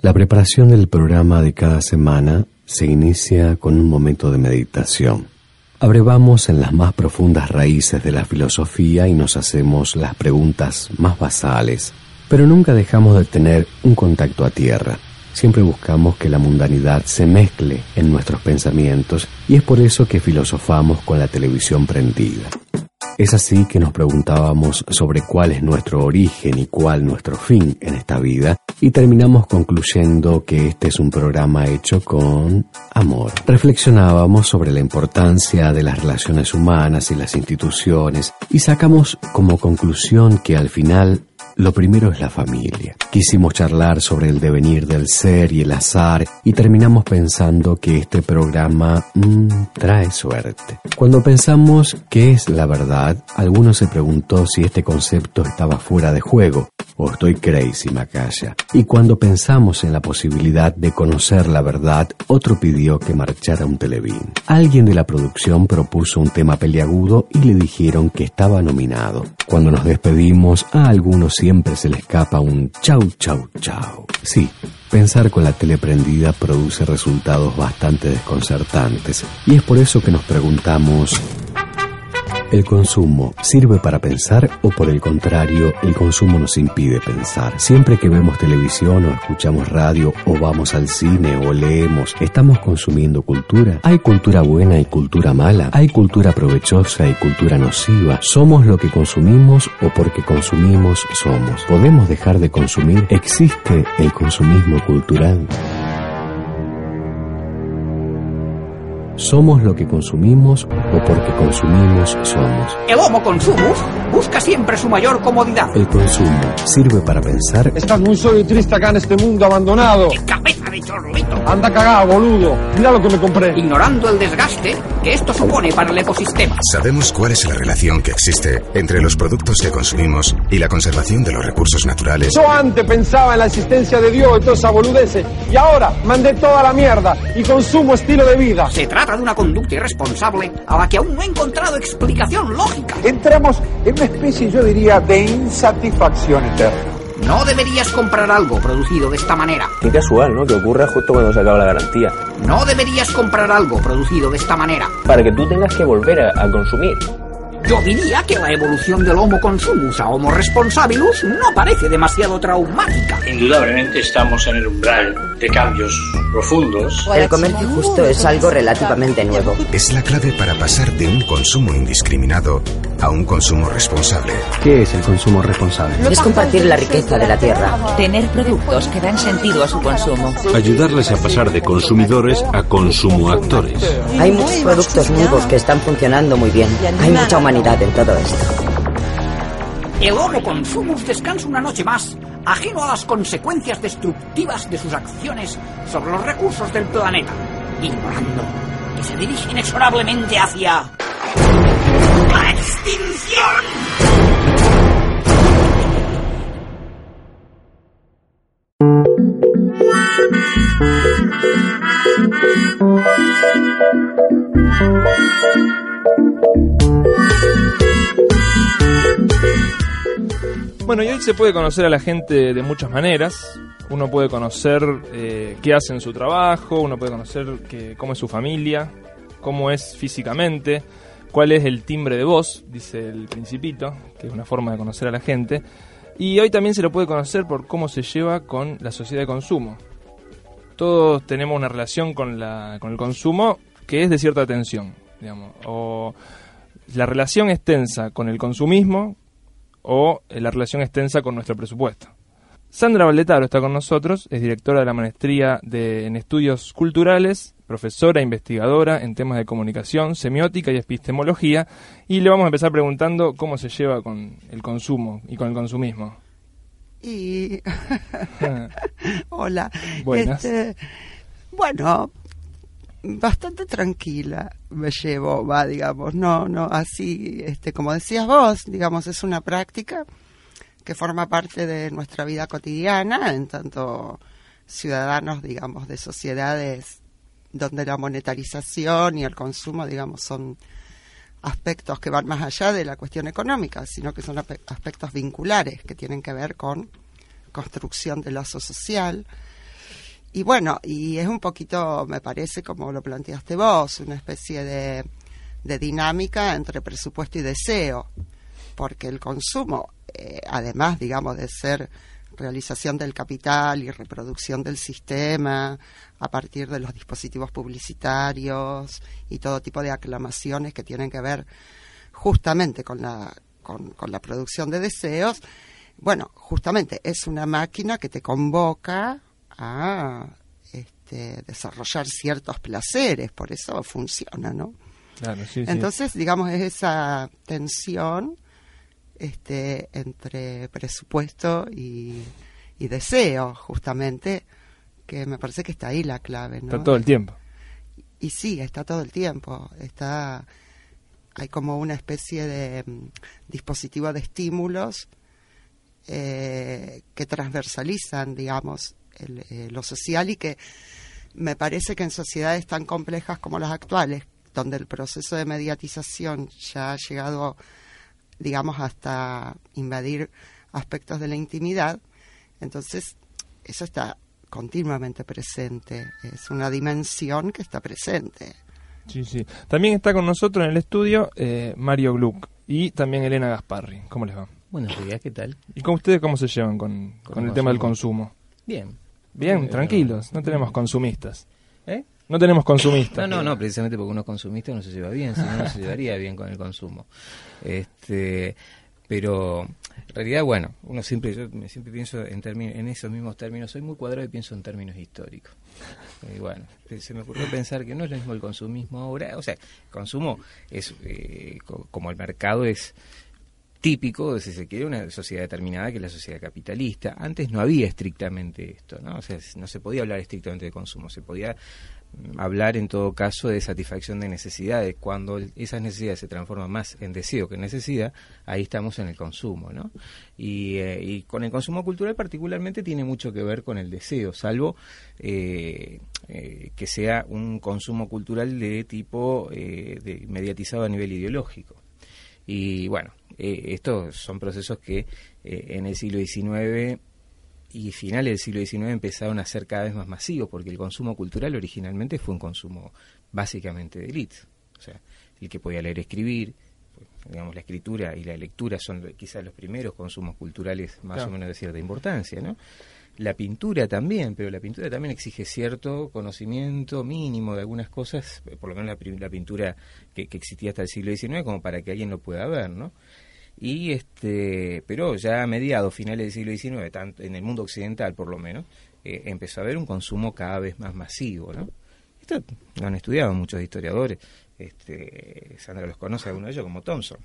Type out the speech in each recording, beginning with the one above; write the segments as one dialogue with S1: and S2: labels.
S1: La preparación del programa de cada semana se inicia con un momento de meditación. Abrevamos en las más profundas raíces de la filosofía y nos hacemos las preguntas más basales, pero nunca dejamos de tener un contacto a tierra. Siempre buscamos que la mundanidad se mezcle en nuestros pensamientos y es por eso que filosofamos con la televisión prendida. Es así que nos preguntábamos sobre cuál es nuestro origen y cuál nuestro fin en esta vida y terminamos concluyendo que este es un programa hecho con amor. Reflexionábamos sobre la importancia de las relaciones humanas y las instituciones y sacamos como conclusión que al final lo primero es la familia. Quisimos charlar sobre el devenir del ser y el azar y terminamos pensando que este programa mmm, trae suerte. Cuando pensamos qué es la verdad, alguno se preguntó si este concepto estaba fuera de juego o estoy crazy, Macaya. Y cuando pensamos en la posibilidad de conocer la verdad, otro pidió que marchara un televín. Alguien de la producción propuso un tema peliagudo y le dijeron que estaba nominado. Cuando nos despedimos, a algunos siempre se le escapa un chau chau chau. Sí, pensar con la tele prendida produce resultados bastante desconcertantes y es por eso que nos preguntamos ¿El consumo sirve para pensar o por el contrario, el consumo nos impide pensar? Siempre que vemos televisión o escuchamos radio o vamos al cine o leemos, ¿estamos consumiendo cultura? ¿Hay cultura buena y cultura mala? ¿Hay cultura provechosa y cultura nociva? ¿Somos lo que consumimos o porque consumimos somos? ¿Podemos dejar de consumir? ¿Existe el consumismo cultural? ¿Somos lo que consumimos o porque consumimos somos?
S2: El Homo Consumus busca siempre su mayor comodidad.
S1: ¿El consumo sirve para pensar?
S3: Estás muy solo y triste acá en este mundo abandonado.
S2: ¡Qué cabeza de chorlito!
S3: Anda cagado, boludo. Mira lo que me compré.
S2: Ignorando el desgaste que esto supone para el ecosistema.
S4: Sabemos cuál es la relación que existe entre los productos que consumimos y la conservación de los recursos naturales.
S3: Yo antes pensaba en la existencia de Dios y toda esa boludez y ahora mandé toda la mierda y consumo estilo de vida.
S2: Se trata de una conducta irresponsable a la que aún no he encontrado explicación lógica.
S5: Entramos en una especie, yo diría, de insatisfacción eterna.
S2: No deberías comprar algo producido de esta manera.
S6: Qué casual, ¿no? Que ocurra justo cuando se acaba la garantía.
S2: No deberías comprar algo producido de esta manera.
S6: Para que tú tengas que volver a, a consumir.
S2: Yo diría que la evolución del Homo consumus a Homo responsabilus no parece demasiado traumática.
S7: Indudablemente estamos en el umbral de cambios profundos.
S8: El comercio justo es algo relativamente nuevo.
S4: Es la clave para pasar de un consumo indiscriminado a un consumo responsable.
S1: ¿Qué es el consumo responsable?
S8: Es compartir la riqueza de la tierra.
S9: Tener productos que dan sentido a su consumo.
S10: Ayudarles a pasar de consumidores a consumo actores.
S8: Hay muchos productos nuevos que están funcionando muy bien. Hay mucha humanidad en todo esto.
S2: El Homo Consumus descansa una noche más, ajeno a las consecuencias destructivas de sus acciones sobre los recursos del planeta, ignorando que se dirige inexorablemente hacia la extinción.
S11: Bueno, y hoy se puede conocer a la gente de muchas maneras. Uno puede conocer eh, qué hace en su trabajo, uno puede conocer que, cómo es su familia, cómo es físicamente, cuál es el timbre de voz, dice el principito, que es una forma de conocer a la gente. Y hoy también se lo puede conocer por cómo se lleva con la sociedad de consumo. Todos tenemos una relación con, la, con el consumo que es de cierta tensión, digamos. O la relación es tensa con el consumismo, o eh, la relación extensa con nuestro presupuesto. Sandra Valdetaro está con nosotros, es directora de la maestría de, en estudios culturales, profesora e investigadora en temas de comunicación, semiótica y epistemología, y le vamos a empezar preguntando cómo se lleva con el consumo y con el consumismo.
S12: Y. Hola.
S11: Buenas.
S12: Este, bueno, bastante tranquila me llevo, va, digamos, no, no, así, este, como decías vos, digamos, es una práctica que forma parte de nuestra vida cotidiana, en tanto ciudadanos, digamos, de sociedades donde la monetarización y el consumo, digamos, son aspectos que van más allá de la cuestión económica, sino que son aspectos vinculares que tienen que ver con construcción del lazo social. Y bueno, y es un poquito, me parece, como lo planteaste vos, una especie de, de dinámica entre presupuesto y deseo, porque el consumo, eh, además, digamos, de ser realización del capital y reproducción del sistema a partir de los dispositivos publicitarios y todo tipo de aclamaciones que tienen que ver justamente con la, con, la producción de deseos, bueno, justamente es una máquina que te convoca a este, desarrollar ciertos placeres, por eso funciona, ¿no? Entonces, digamos, es esa tensión este, entre presupuesto y, deseo, justamente, que me parece que está ahí la clave. ¿no?
S11: Está todo el tiempo.
S12: Y, sí, está todo el tiempo. Está, hay como una especie de mm, dispositivo de estímulos eh, que transversalizan, digamos, eh, lo social y que me parece que en sociedades tan complejas como las actuales, donde el proceso de mediatización ya ha llegado digamos, hasta invadir aspectos de la intimidad. Entonces, eso está continuamente presente, es una dimensión que está presente.
S11: Sí, sí. También está con nosotros en el estudio eh, Mario Gluck y también Elena Gasparri. ¿Cómo les va?
S13: Buenos días, ¿qué tal?
S11: ¿Y con ustedes cómo se llevan con, con el tema del consumo?
S13: Bien.
S11: Bien, eh, tranquilos, no tenemos consumistas. ¿Eh? No tenemos consumistas.
S13: No, no, no, precisamente porque uno es consumista no se lleva bien, si no, no se llevaría bien con el consumo. Este, pero en realidad, bueno, uno siempre, yo siempre pienso en, en esos mismos términos, soy muy cuadrado y pienso en términos históricos. Y bueno, se me ocurrió pensar que no es lo mismo el consumismo ahora, o sea, el consumo es, eh, como el mercado es típico, si se quiere, una sociedad determinada que es la sociedad capitalista. Antes no había estrictamente esto, ¿no? O sea, no se podía hablar estrictamente de consumo, se podía hablar en todo caso de satisfacción de necesidades. Cuando esas necesidades se transforman más en deseo que en necesidad, ahí estamos en el consumo, ¿no? Y, eh, con el consumo cultural particularmente tiene mucho que ver con el deseo, salvo eh, eh, que sea un consumo cultural de tipo de, mediatizado a nivel ideológico. Y bueno, estos son procesos que en el siglo XIX y finales del siglo XIX empezaron a ser cada vez más masivos, porque el consumo cultural originalmente fue un consumo básicamente de élite. O sea, el que podía leer y escribir, digamos, la escritura y la lectura son quizás los primeros consumos culturales más o menos de cierta importancia, ¿no? La pintura también, pero la pintura también exige cierto conocimiento mínimo de algunas cosas, por lo menos la, pintura que, existía hasta el siglo XIX, como para que alguien lo pueda ver, ¿no? y este pero ya a mediados finales del siglo XIX tanto en el mundo occidental por lo menos eh, empezó a haber un consumo cada vez más masivo no esto lo han estudiado muchos historiadores este Sandra los conoce alguno de ellos como Thompson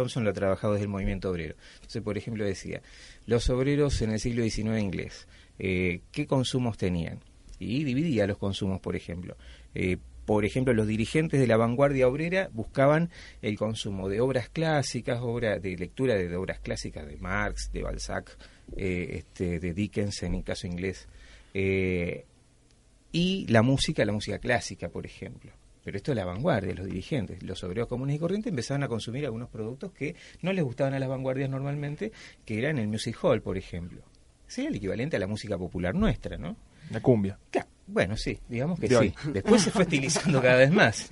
S13: Thompson lo ha trabajado desde el movimiento obrero. Entonces por ejemplo decía los obreros en el siglo XIX inglés eh, qué consumos tenían y dividía los consumos por ejemplo. Eh, por ejemplo, los dirigentes de la vanguardia obrera buscaban el consumo de obras clásicas, obras de lectura de obras clásicas de Marx, de Balzac, eh, este, de Dickens en el caso inglés, y la música, la música clásica, por ejemplo. Pero esto es la vanguardia, los dirigentes, los obreros comunes y corrientes empezaban a consumir algunos productos que no les gustaban a las vanguardias normalmente, que eran el music hall, por ejemplo. Sería el equivalente a la música popular nuestra, ¿no?
S11: La cumbia.
S13: Bueno, sí, digamos que sí. Después se fue estilizando cada vez más.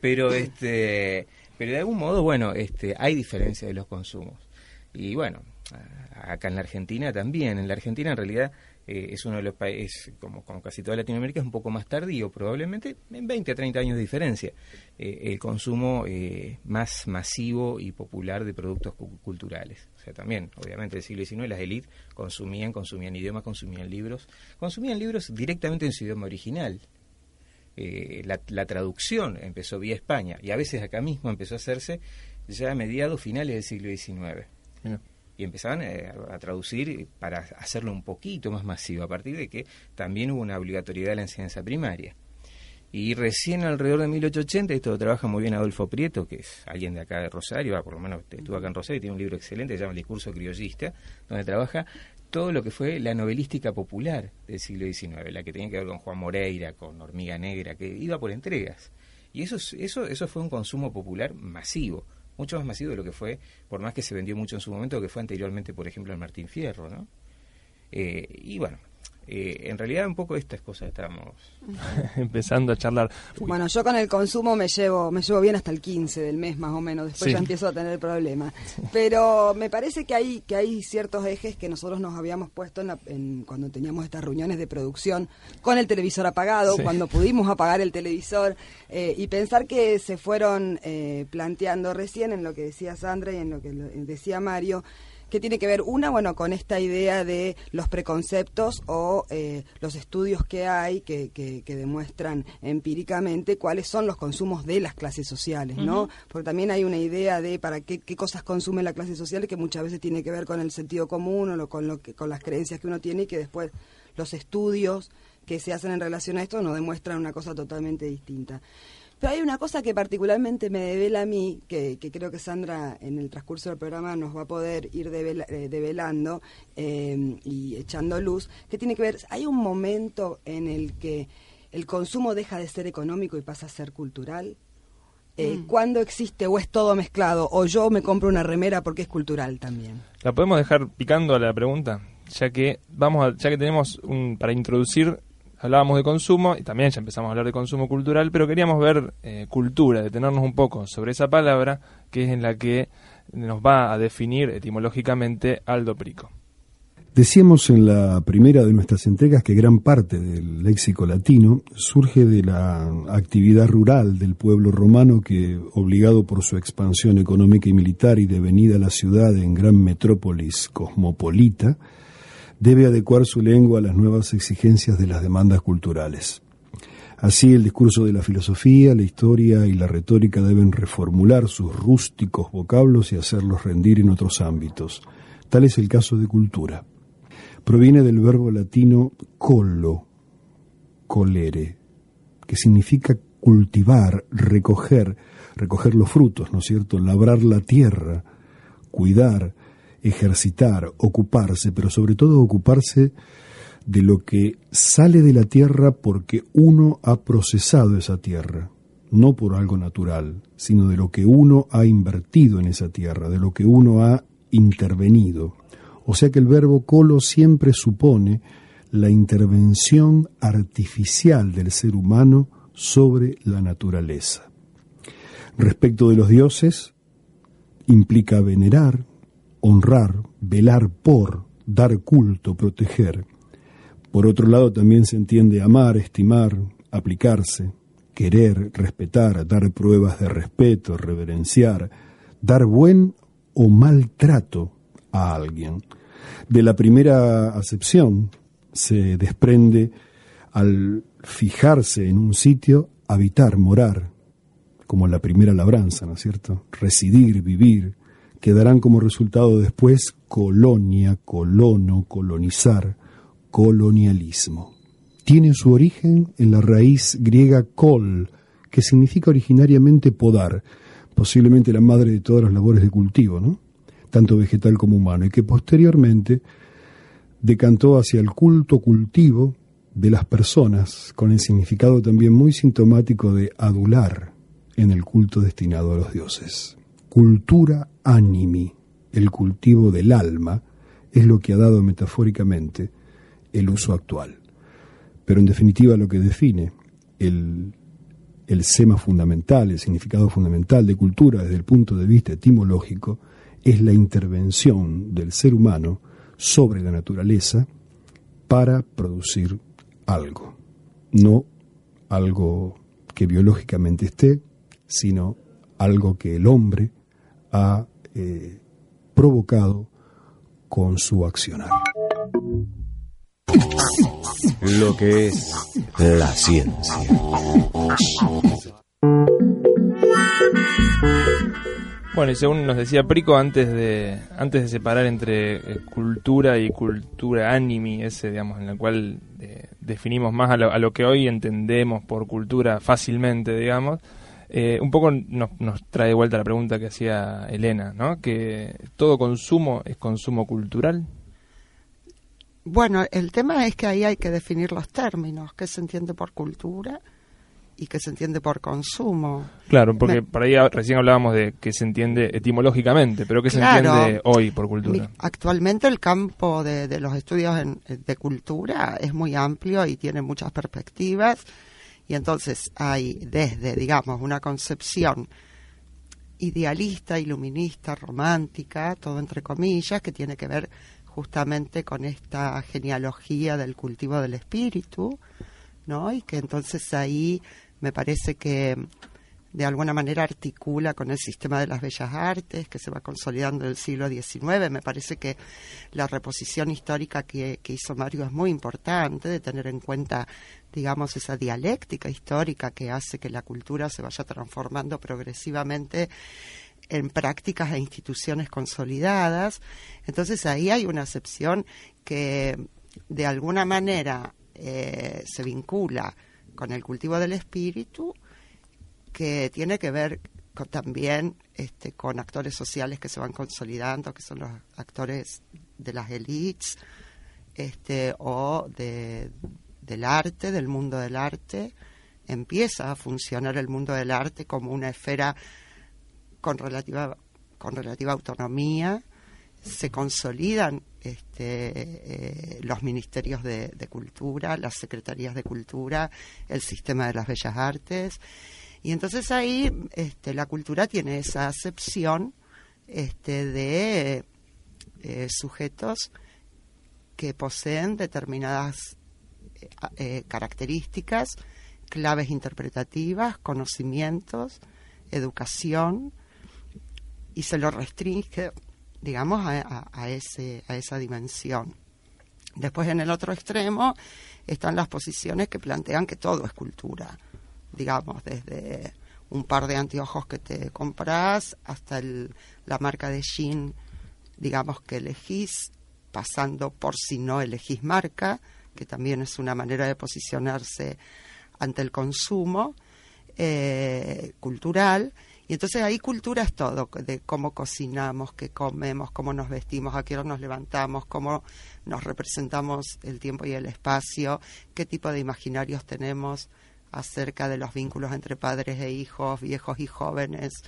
S13: Pero este pero de algún modo, bueno, este hay diferencia de los consumos. Y bueno, acá en la Argentina también. En la Argentina en realidad eh, es uno de los países, como, como, casi toda Latinoamérica, es un poco más tardío, probablemente en 20 a 30 años de diferencia, eh, el consumo eh, más masivo y popular de productos culturales. O sea, también, obviamente, en el siglo XIX las élites consumían, consumían idiomas, consumían libros, consumían libros directamente en su idioma original. la, traducción empezó vía España y a veces acá mismo empezó a hacerse ya a mediados finales del siglo XIX. Y empezaban eh, a traducir para hacerlo un poquito más masivo, a partir de que también hubo una obligatoriedad de la enseñanza primaria. Y recién alrededor de 1880, esto lo trabaja muy bien Adolfo Prieto, que es alguien de acá de Rosario, ah, por lo menos estuvo acá en Rosario, y tiene un libro excelente, se llama El discurso criollista, donde trabaja todo lo que fue la novelística popular del siglo XIX, la que tenía que ver con Juan Moreira, con Hormiga Negra, que iba por entregas. Y eso, eso, eso fue un consumo popular masivo, mucho más masivo de lo que fue, por más que se vendió mucho en su momento, que fue anteriormente, por ejemplo, el Martín Fierro, ¿no? Eh, y bueno, eh, en realidad un poco estas cosas estamos
S11: empezando a charlar.
S14: Bueno, yo con el consumo me llevo me llevo bien hasta el 15 del mes más o menos, después ya empiezo a tener problemas. Pero me parece que hay que hay ciertos ejes que nosotros nos habíamos puesto en, cuando teníamos estas reuniones de producción con el televisor apagado, cuando pudimos apagar el televisor eh, y pensar que se fueron eh, planteando recién en lo que decía Sandra y en lo que decía Mario que tiene que ver una, bueno, con esta idea de los preconceptos o eh, los estudios que hay que, que, demuestran empíricamente cuáles son los consumos de las clases sociales, ¿no? Porque también hay una idea de para qué, qué cosas consume la clase social que muchas veces tiene que ver con el sentido común o con, lo que, con las creencias que uno tiene y que después los estudios que se hacen en relación a esto nos demuestran una cosa totalmente distinta. Pero hay una cosa que particularmente me devela a mí, que, creo que Sandra en el transcurso del programa nos va a poder ir eh, develando eh, y echando luz, que tiene que ver, hay un momento en el que el consumo deja de ser económico y pasa a ser cultural. Eh, mm. ¿Cuándo existe o es todo mezclado? O yo me compro una remera porque es cultural también.
S11: La podemos dejar picando a la pregunta, ya que vamos a, ya que tenemos un, para introducir hablábamos de consumo y también ya empezamos a hablar de consumo cultural, pero queríamos ver eh, cultura, detenernos un poco sobre esa palabra que es en la que nos va a definir etimológicamente Aldo Prico.
S15: Decíamos en la primera de nuestras entregas que gran parte del léxico latino surge de la actividad rural del pueblo romano que, obligado por su expansión económica y militar y devenida la ciudad en gran metrópolis cosmopolita, debe adecuar su lengua a las nuevas exigencias de las demandas culturales. Así el discurso de la filosofía, la historia y la retórica deben reformular sus rústicos vocablos y hacerlos rendir en otros ámbitos. Tal es el caso de cultura. Proviene del verbo latino colo, colere, que significa cultivar, recoger, recoger los frutos, ¿no es cierto? Labrar la tierra, cuidar, ejercitar, ocuparse, pero sobre todo ocuparse de lo que sale de la tierra porque uno ha procesado esa tierra, no por algo natural, sino de lo que uno ha invertido en esa tierra, de lo que uno ha intervenido. O sea que el verbo colo siempre supone la intervención artificial del ser humano sobre la naturaleza. Respecto de los dioses, implica venerar, honrar, velar por, dar culto, proteger. Por otro lado, también se entiende amar, estimar, aplicarse, querer, respetar, dar pruebas de respeto, reverenciar, dar buen o mal trato a alguien. De la primera acepción se desprende al fijarse en un sitio, habitar, morar, como la primera labranza, ¿no es cierto? Residir, vivir, que darán como resultado después colonia, colono, colonizar, colonialismo. Tiene su origen en la raíz griega kol, que significa originariamente podar, posiblemente la madre de todas las labores de cultivo, ¿no? tanto vegetal como humano, y que posteriormente decantó hacia el culto cultivo de las personas, con el significado también muy sintomático de adular en el culto destinado a los dioses. Cultura animi, el cultivo del alma, es lo que ha dado metafóricamente el uso actual. Pero en definitiva lo que define el, el sema fundamental, el significado fundamental de cultura desde el punto de vista etimológico, es la intervención del ser humano sobre la naturaleza para producir algo. No algo que biológicamente esté, sino algo que el hombre ha eh, provocado con su accionar.
S1: Lo que es la ciencia.
S11: Bueno, y según nos decía Prico, antes de, antes de separar entre eh, cultura y cultura anime, ese, digamos, en la cual eh, definimos más a lo, que hoy entendemos por cultura fácilmente, digamos, eh, un poco nos, nos trae de vuelta la pregunta que hacía Elena, ¿no? Que todo consumo es consumo cultural.
S12: Bueno, el tema es que ahí hay que definir los términos, qué se entiende por cultura y qué se entiende por consumo.
S11: Claro, porque por ahí recién hablábamos de que se entiende etimológicamente, pero qué se entiende hoy por cultura.
S12: Actualmente el campo de, los estudios de cultura es muy amplio y tiene muchas perspectivas y entonces hay desde, digamos, una concepción idealista, iluminista, romántica, todo entre comillas, que tiene que ver justamente con esta genealogía del cultivo del espíritu, ¿no? Y que entonces ahí me parece que de alguna manera articula con el sistema de las bellas artes que se va consolidando en el siglo XIX. Me parece que la reposición histórica que, que, hizo Mario es muy importante, de tener en cuenta, digamos, esa dialéctica histórica que hace que la cultura se vaya transformando progresivamente en prácticas e instituciones consolidadas. Entonces ahí hay una acepción que de alguna manera eh, se vincula con el cultivo del espíritu, que tiene que ver también este, con actores sociales que se van consolidando, que son los actores de las élites este, o de, del arte, del mundo del arte. Empieza a funcionar el mundo del arte como una esfera con relativa, con relativa autonomía, se consolidan este, eh, los ministerios de, cultura, las secretarías de cultura, el sistema de las bellas artes. Y entonces ahí este, la cultura tiene esa acepción este, de eh, sujetos que poseen determinadas eh, características, claves interpretativas, conocimientos, educación, y se lo restringe, digamos, a esa dimensión. Después, en el otro extremo, están las posiciones que plantean que todo es cultura, digamos, desde un par de anteojos que te compras hasta el, la marca de jean, digamos, que elegís, pasando por si no elegís marca, que también es una manera de posicionarse ante el consumo eh, cultural, y entonces ahí cultura es todo, de cómo cocinamos, qué comemos, cómo nos vestimos, a qué hora nos levantamos, cómo nos representamos el tiempo y el espacio, qué tipo de imaginarios tenemos acerca de los vínculos entre padres e hijos, viejos y jóvenes,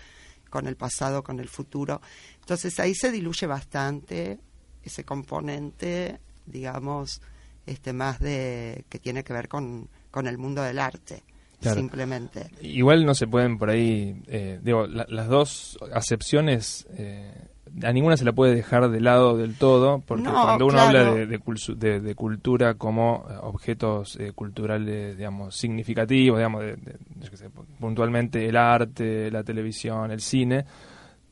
S12: con el pasado, con el futuro. Entonces ahí se diluye bastante ese componente, digamos, este más de que tiene que ver con, con el mundo del arte simplemente.
S11: Igual no se pueden por ahí, eh, digo, las dos acepciones, eh, a ninguna se la puede dejar de lado del todo, porque cuando uno habla de, de, cultura como eh, objetos culturales, digamos, significativos, digamos, de, puntualmente el arte, la televisión, el cine,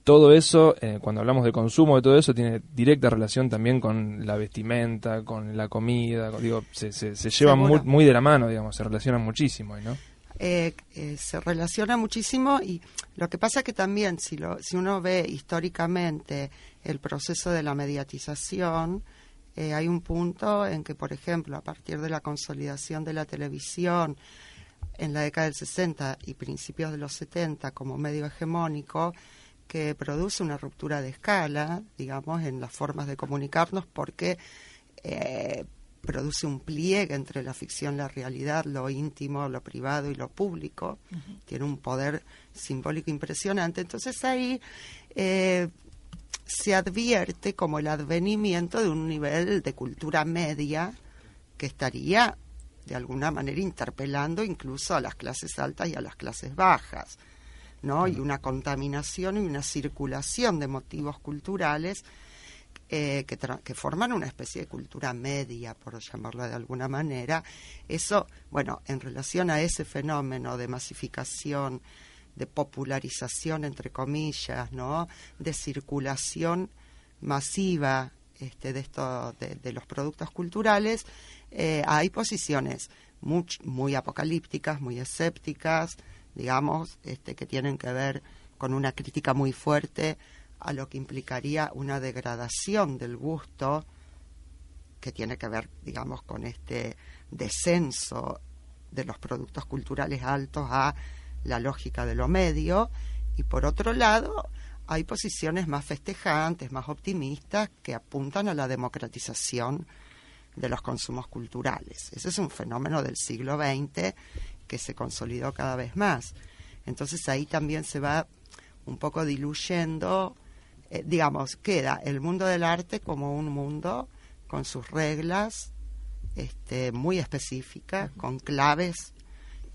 S11: todo eso, cuando hablamos de consumo de todo eso, tiene directa relación también con la vestimenta, con la comida, digo, se, se, se llevan muy, muy de la mano, digamos, se relacionan muchísimo, ¿no?
S12: Eh, eh, se relaciona muchísimo y lo que pasa es que también si, lo, si uno ve históricamente el proceso de la mediatización, eh, hay un punto en que, por ejemplo, a partir de la consolidación de la televisión en la década del 60 y principios de los 70 como medio hegemónico, que produce una ruptura de escala, digamos, en las formas de comunicarnos, porque eh, produce un pliegue entre la ficción la realidad, lo íntimo, lo privado y lo público. Tiene un poder simbólico impresionante. Entonces ahí eh, se advierte como el advenimiento de un nivel de cultura media que estaría de alguna manera interpelando incluso a las clases altas y a las clases bajas, ¿no? Y una contaminación y una circulación de motivos culturales eh, que, forman una especie de cultura media, por llamarlo de alguna manera. Eso, bueno, en relación a ese fenómeno de masificación, de popularización, entre comillas, ¿no? De circulación masiva este, de, esto, de, los productos culturales, eh, hay posiciones muy, muy apocalípticas, muy escépticas, digamos, este, que tienen que ver con una crítica muy fuerte a lo que implicaría una degradación del gusto que tiene que ver, digamos, con este descenso de los productos culturales altos a la lógica de lo medio y por otro lado hay posiciones más festejantes, más optimistas que apuntan a la democratización de los consumos culturales. Ese es un fenómeno del siglo XX que se consolidó cada vez más. Entonces ahí también se va un poco diluyendo, eh, digamos, queda el mundo del arte como un mundo con sus reglas este, muy específicas, con claves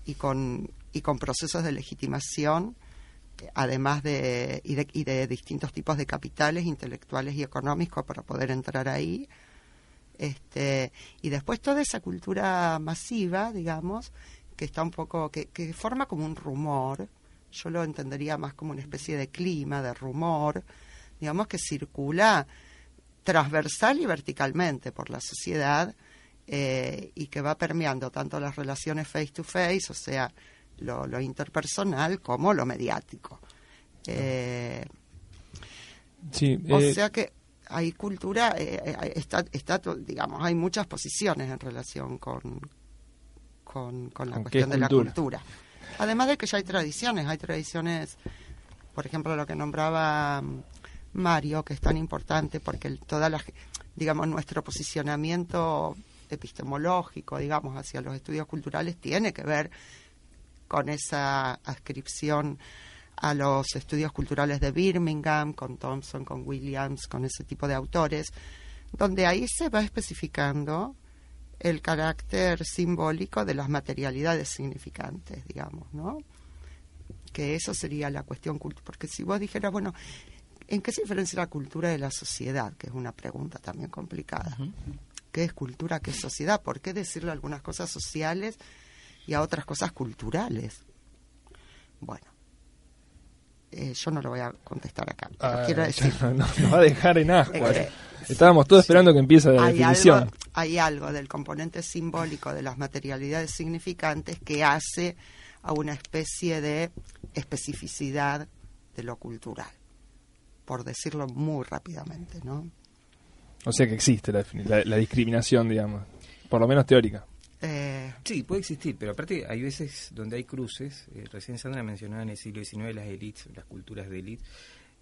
S12: y con, y con procesos de legitimación, además de y, de y de distintos tipos de capitales intelectuales y económicos para poder entrar ahí. Este, y después toda esa cultura masiva, digamos, que está un poco, que, que forma como un rumor, yo lo entendería más como una especie de clima, de rumor, digamos, que circula transversal y verticalmente por la sociedad eh, y que va permeando tanto las relaciones face to face, o sea, lo, lo interpersonal, como lo mediático. Eh,
S11: sí,
S12: o
S11: eh,
S12: sea que hay cultura, está, está, digamos, hay muchas posiciones en relación con, con, con la
S11: ¿Con qué
S12: cuestión de la
S11: cultura?
S12: Además de que ya hay tradiciones, hay tradiciones, por ejemplo, lo que nombraba Mario, que es tan importante porque el- toda la, digamos, nuestro posicionamiento epistemológico, digamos, hacia los estudios culturales tiene que ver con esa adscripción a los estudios culturales de Birmingham, con Thompson, con Williams, con ese tipo de autores, donde ahí se va especificando el carácter simbólico de las materialidades significantes, digamos, ¿no? Que eso sería la cuestión cultural. Porque si vos dijeras, bueno, ¿en qué se diferencia la cultura de la sociedad? Que es una pregunta también complicada. ¿Qué es cultura, qué es sociedad? ¿Por qué decirle algunas cosas sociales y a otras cosas culturales? Bueno, eh, yo no lo voy a contestar acá,
S11: ah,
S12: quiero decir...
S11: no, va a dejar en agua.
S12: Eh,
S11: Estábamos todos esperando que empiece la
S12: hay
S11: definición.
S12: algo, hay algo del componente simbólico de las materialidades significantes que hace a una especie de especificidad de lo cultural, por decirlo muy rápidamente, ¿no?
S11: O sea que existe la, la- la discriminación, digamos, por lo menos teórica.
S12: Eh,
S13: Sí, puede existir, pero aparte hay veces donde hay cruces, eh, recién Sandra mencionaba en el siglo XIX las élites, las culturas de élite,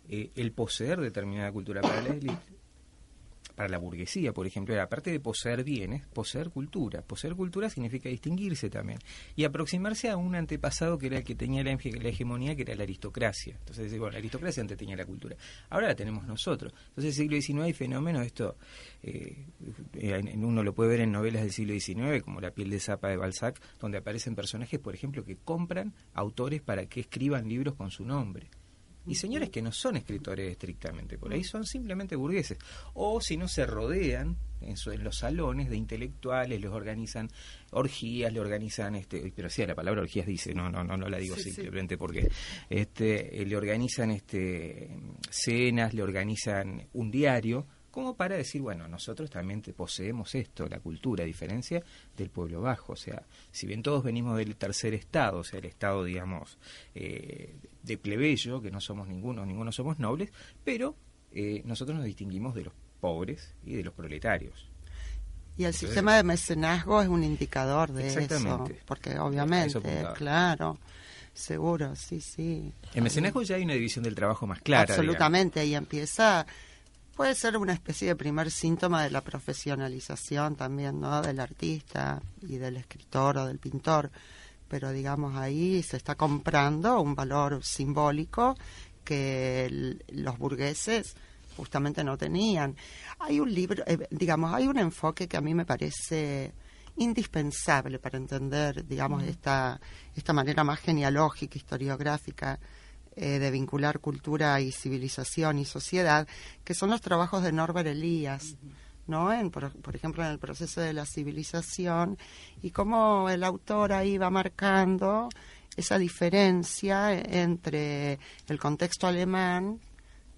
S13: eh, el poseer determinada cultura para la élite, para la burguesía, por ejemplo, era, aparte de poseer bienes, poseer cultura. Poseer cultura significa distinguirse también y aproximarse a un antepasado que era el que tenía la, hege- la hegemonía, que era la aristocracia. Entonces, bueno, la aristocracia antes tenía la cultura, ahora la tenemos nosotros. Entonces, el siglo XIX hay fenómenos, esto eh, en- en uno lo puede ver en novelas del siglo XIX, como La piel de zapa de Balzac, donde aparecen personajes, por ejemplo, que compran autores para que escriban libros con su nombre. Y señores que no son escritores estrictamente, por ahí son simplemente burgueses. O si no se rodean en, su- en los salones de intelectuales, les organizan orgías, le organizan, este, pero sí, la palabra orgías dice, no, no, no, no la digo
S12: Sí, sí.
S13: simplemente porque este, eh, le organizan este, cenas, le organizan un diario, como para decir, bueno, nosotros también te- poseemos esto, la cultura, a diferencia del pueblo bajo. O sea, si bien todos venimos del tercer estado, o sea, el estado, digamos, eh, de plebeyo, que no somos ninguno, ninguno somos nobles, pero eh, nosotros nos distinguimos de los pobres y de los proletarios.
S12: y el
S13: Entonces-
S12: sistema de mecenazgo es un indicador de eso,
S13: Exactamente.
S12: porque
S13: eso
S12: obviamente, claro, seguro, sí, sí.
S13: En mecenazgo ya hay una división del trabajo más clara.
S12: Absolutamente, y empieza, puede ser una especie de primer síntoma de la profesionalización también, ¿no? Del artista y del escritor o del pintor, pero digamos ahí se está comprando un valor simbólico que el- los burgueses justamente no tenían. Hay un libro, eh, digamos, hay un enfoque que a mí me parece indispensable para entender, digamos, esta, esta manera más genealógica, historiográfica eh, de vincular cultura y civilización y sociedad, que son los trabajos de Norbert Elias, ¿no? En, por, por ejemplo, en el proceso de la civilización, y cómo el autor ahí va marcando esa diferencia entre el contexto alemán,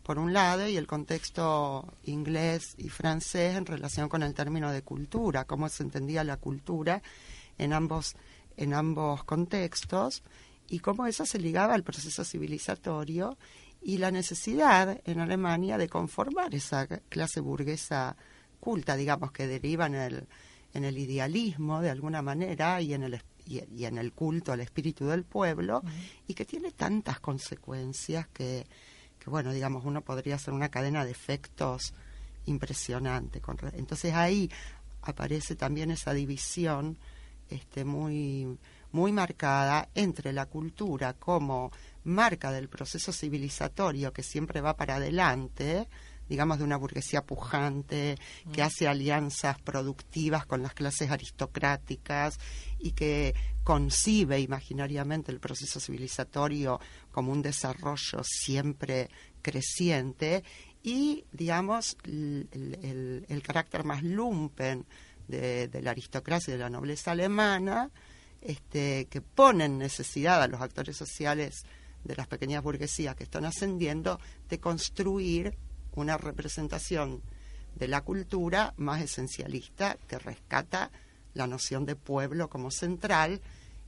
S12: por un lado, y el contexto inglés y francés en relación con el término de cultura, cómo se entendía la cultura en ambos, en ambos contextos, y cómo eso se ligaba al proceso civilizatorio y la necesidad en Alemania de conformar esa clase burguesa culta, digamos, que deriva en el, en el idealismo de alguna manera y en el, y, en el culto al espíritu del pueblo y que tiene tantas consecuencias que, que, bueno, digamos, uno podría hacer una cadena de efectos impresionante. Entonces ahí aparece también esa división este, muy, muy marcada entre la cultura como marca del proceso civilizatorio que siempre va para adelante, digamos, de una burguesía pujante, que hace alianzas productivas con las clases aristocráticas y que concibe imaginariamente el proceso civilizatorio como un desarrollo siempre creciente y, digamos, el, carácter más lumpen de, de, la aristocracia y de la nobleza alemana, este, que pone en necesidad a los actores sociales de las pequeñas burguesías que están ascendiendo de construir una representación de la cultura más esencialista que rescata la noción de pueblo como central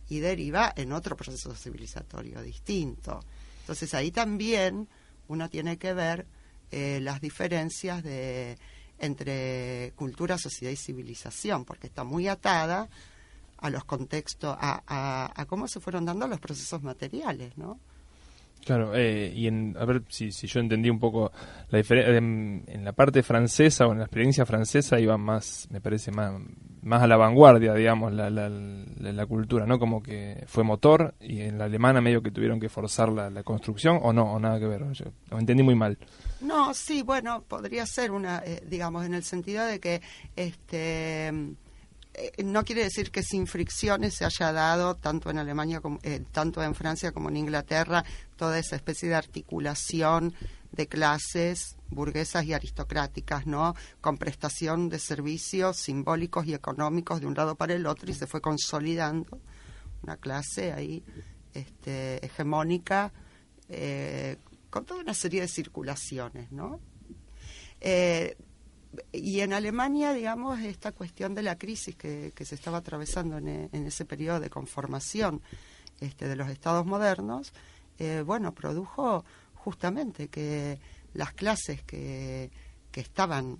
S12: y deriva en otro proceso civilizatorio distinto. Entonces ahí también uno tiene que ver eh, las diferencias de, entre cultura, sociedad y civilización, porque está muy atada a los contextos, a, a, a cómo se fueron dando los procesos materiales, ¿no?
S11: Claro, eh, y en, a ver si, si yo entendí un poco la diferencia. En, la parte francesa o en la experiencia francesa iba más, me parece, más, más a la vanguardia, digamos, la, la, la, cultura, ¿no? Como que fue motor y en la alemana medio que tuvieron que forzar la, construcción, o no, o nada que ver. Yo lo entendí muy mal.
S12: No, sí, bueno, podría ser una, eh, digamos, en el sentido de que este no quiere decir que sin fricciones se haya dado tanto en Alemania como eh, tanto en Francia como en Inglaterra toda esa especie de articulación de clases burguesas y aristocráticas, ¿no? Con prestación de servicios simbólicos y económicos de un lado para el otro y se fue consolidando una clase ahí este, hegemónica eh, con toda una serie de circulaciones, ¿no? Y en Alemania, digamos, esta cuestión de la crisis que, se estaba atravesando en, ese periodo de conformación este, de los estados modernos, eh, bueno, produjo justamente que las clases que, que estaban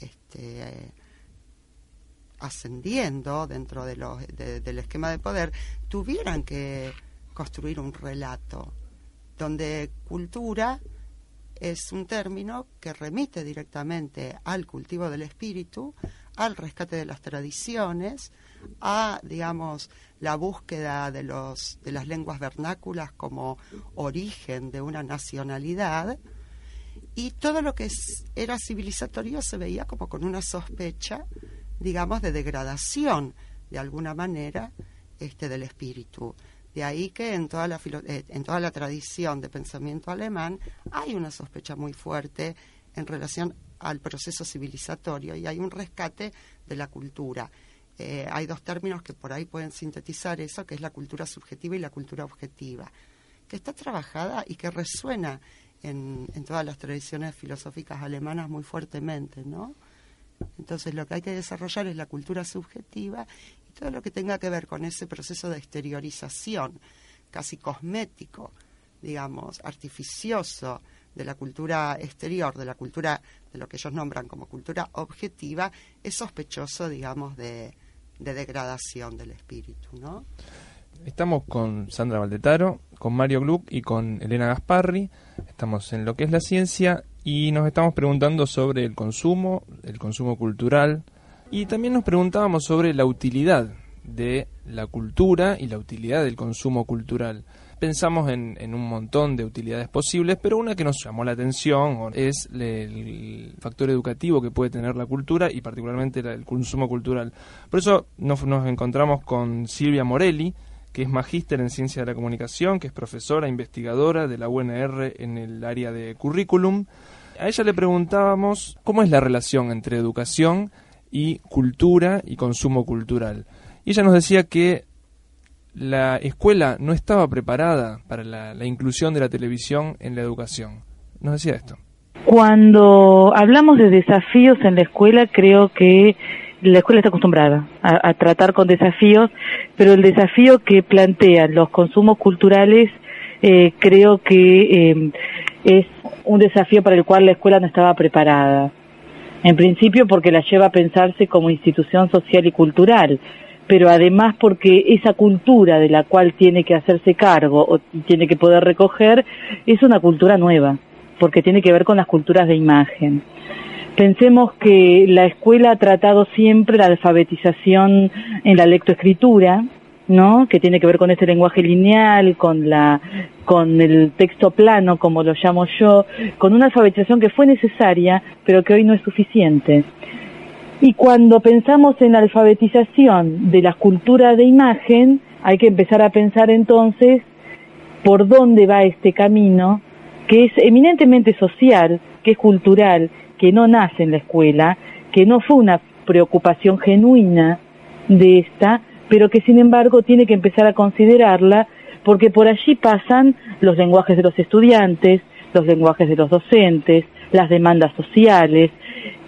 S12: este, ascendiendo dentro de los, del esquema de poder tuvieran que construir un relato donde cultura es un término que remite directamente al cultivo del espíritu, al rescate de las tradiciones, a, digamos, la búsqueda de, los, de las lenguas vernáculas como origen de una nacionalidad, y todo lo que era civilizatorio se veía como con una sospecha, digamos, de degradación, de alguna manera, este, del espíritu. De ahí que en toda, la eh, en toda la tradición de pensamiento alemán hay una sospecha muy fuerte en relación al proceso civilizatorio y hay un rescate de la cultura. Eh, hay dos términos que por ahí pueden sintetizar eso, que es la cultura subjetiva y la cultura objetiva, que está trabajada y que resuena en, en todas las tradiciones filosóficas alemanas muy fuertemente, ¿no? Entonces lo que hay que desarrollar es la cultura subjetiva todo lo que tenga que ver con ese proceso de exteriorización casi cosmético, digamos, artificioso de la cultura exterior, de la cultura de lo que ellos nombran como cultura objetiva, es sospechoso, digamos, de, degradación del espíritu, ¿no?
S11: Estamos con Sandra Valdetaro, con Mario Gluck y con Elena Gasparri. Estamos en lo que es la ciencia y nos estamos preguntando sobre el consumo, el consumo cultural, y también nos preguntábamos sobre la utilidad de la cultura y la utilidad del consumo cultural. Pensamos en, un montón de utilidades posibles, pero una que nos llamó la atención es el factor educativo que puede tener la cultura y particularmente el consumo cultural. Por eso nos, nos encontramos con Silvia Morelli, que es magíster en ciencia de la comunicación, que es profesora investigadora de la UNR en el área de currículum. A ella le preguntábamos cómo es la relación entre educación y cultura y consumo cultural. Y ella nos decía que la escuela no estaba preparada para la, inclusión de la televisión en la educación. Nos decía esto.
S16: Cuando hablamos de desafíos en la escuela, creo que la escuela está acostumbrada a, tratar con desafíos, pero el desafío que plantean los consumos culturales eh, creo que eh, es un desafío para el cual la escuela no estaba preparada. En principio porque la lleva a pensarse como institución social y cultural, pero además porque esa cultura de la cual tiene que hacerse cargo o tiene que poder recoger es una cultura nueva porque tiene que ver con las culturas de imagen. Pensemos que la escuela ha tratado siempre la alfabetización en la lectoescritura, ¿no? Que tiene que ver con este lenguaje lineal, con la, con el texto plano, como lo llamo yo, con una alfabetización que fue necesaria, pero que hoy no es suficiente. Y cuando pensamos en la alfabetización de la cultura de imagen, hay que empezar a pensar entonces por dónde va este camino que es eminentemente social, que es cultural, que no nace en la escuela, que no fue una preocupación genuina de esta, pero que sin embargo tiene que empezar a considerarla porque por allí pasan los lenguajes de los estudiantes, los lenguajes de los docentes, las demandas sociales,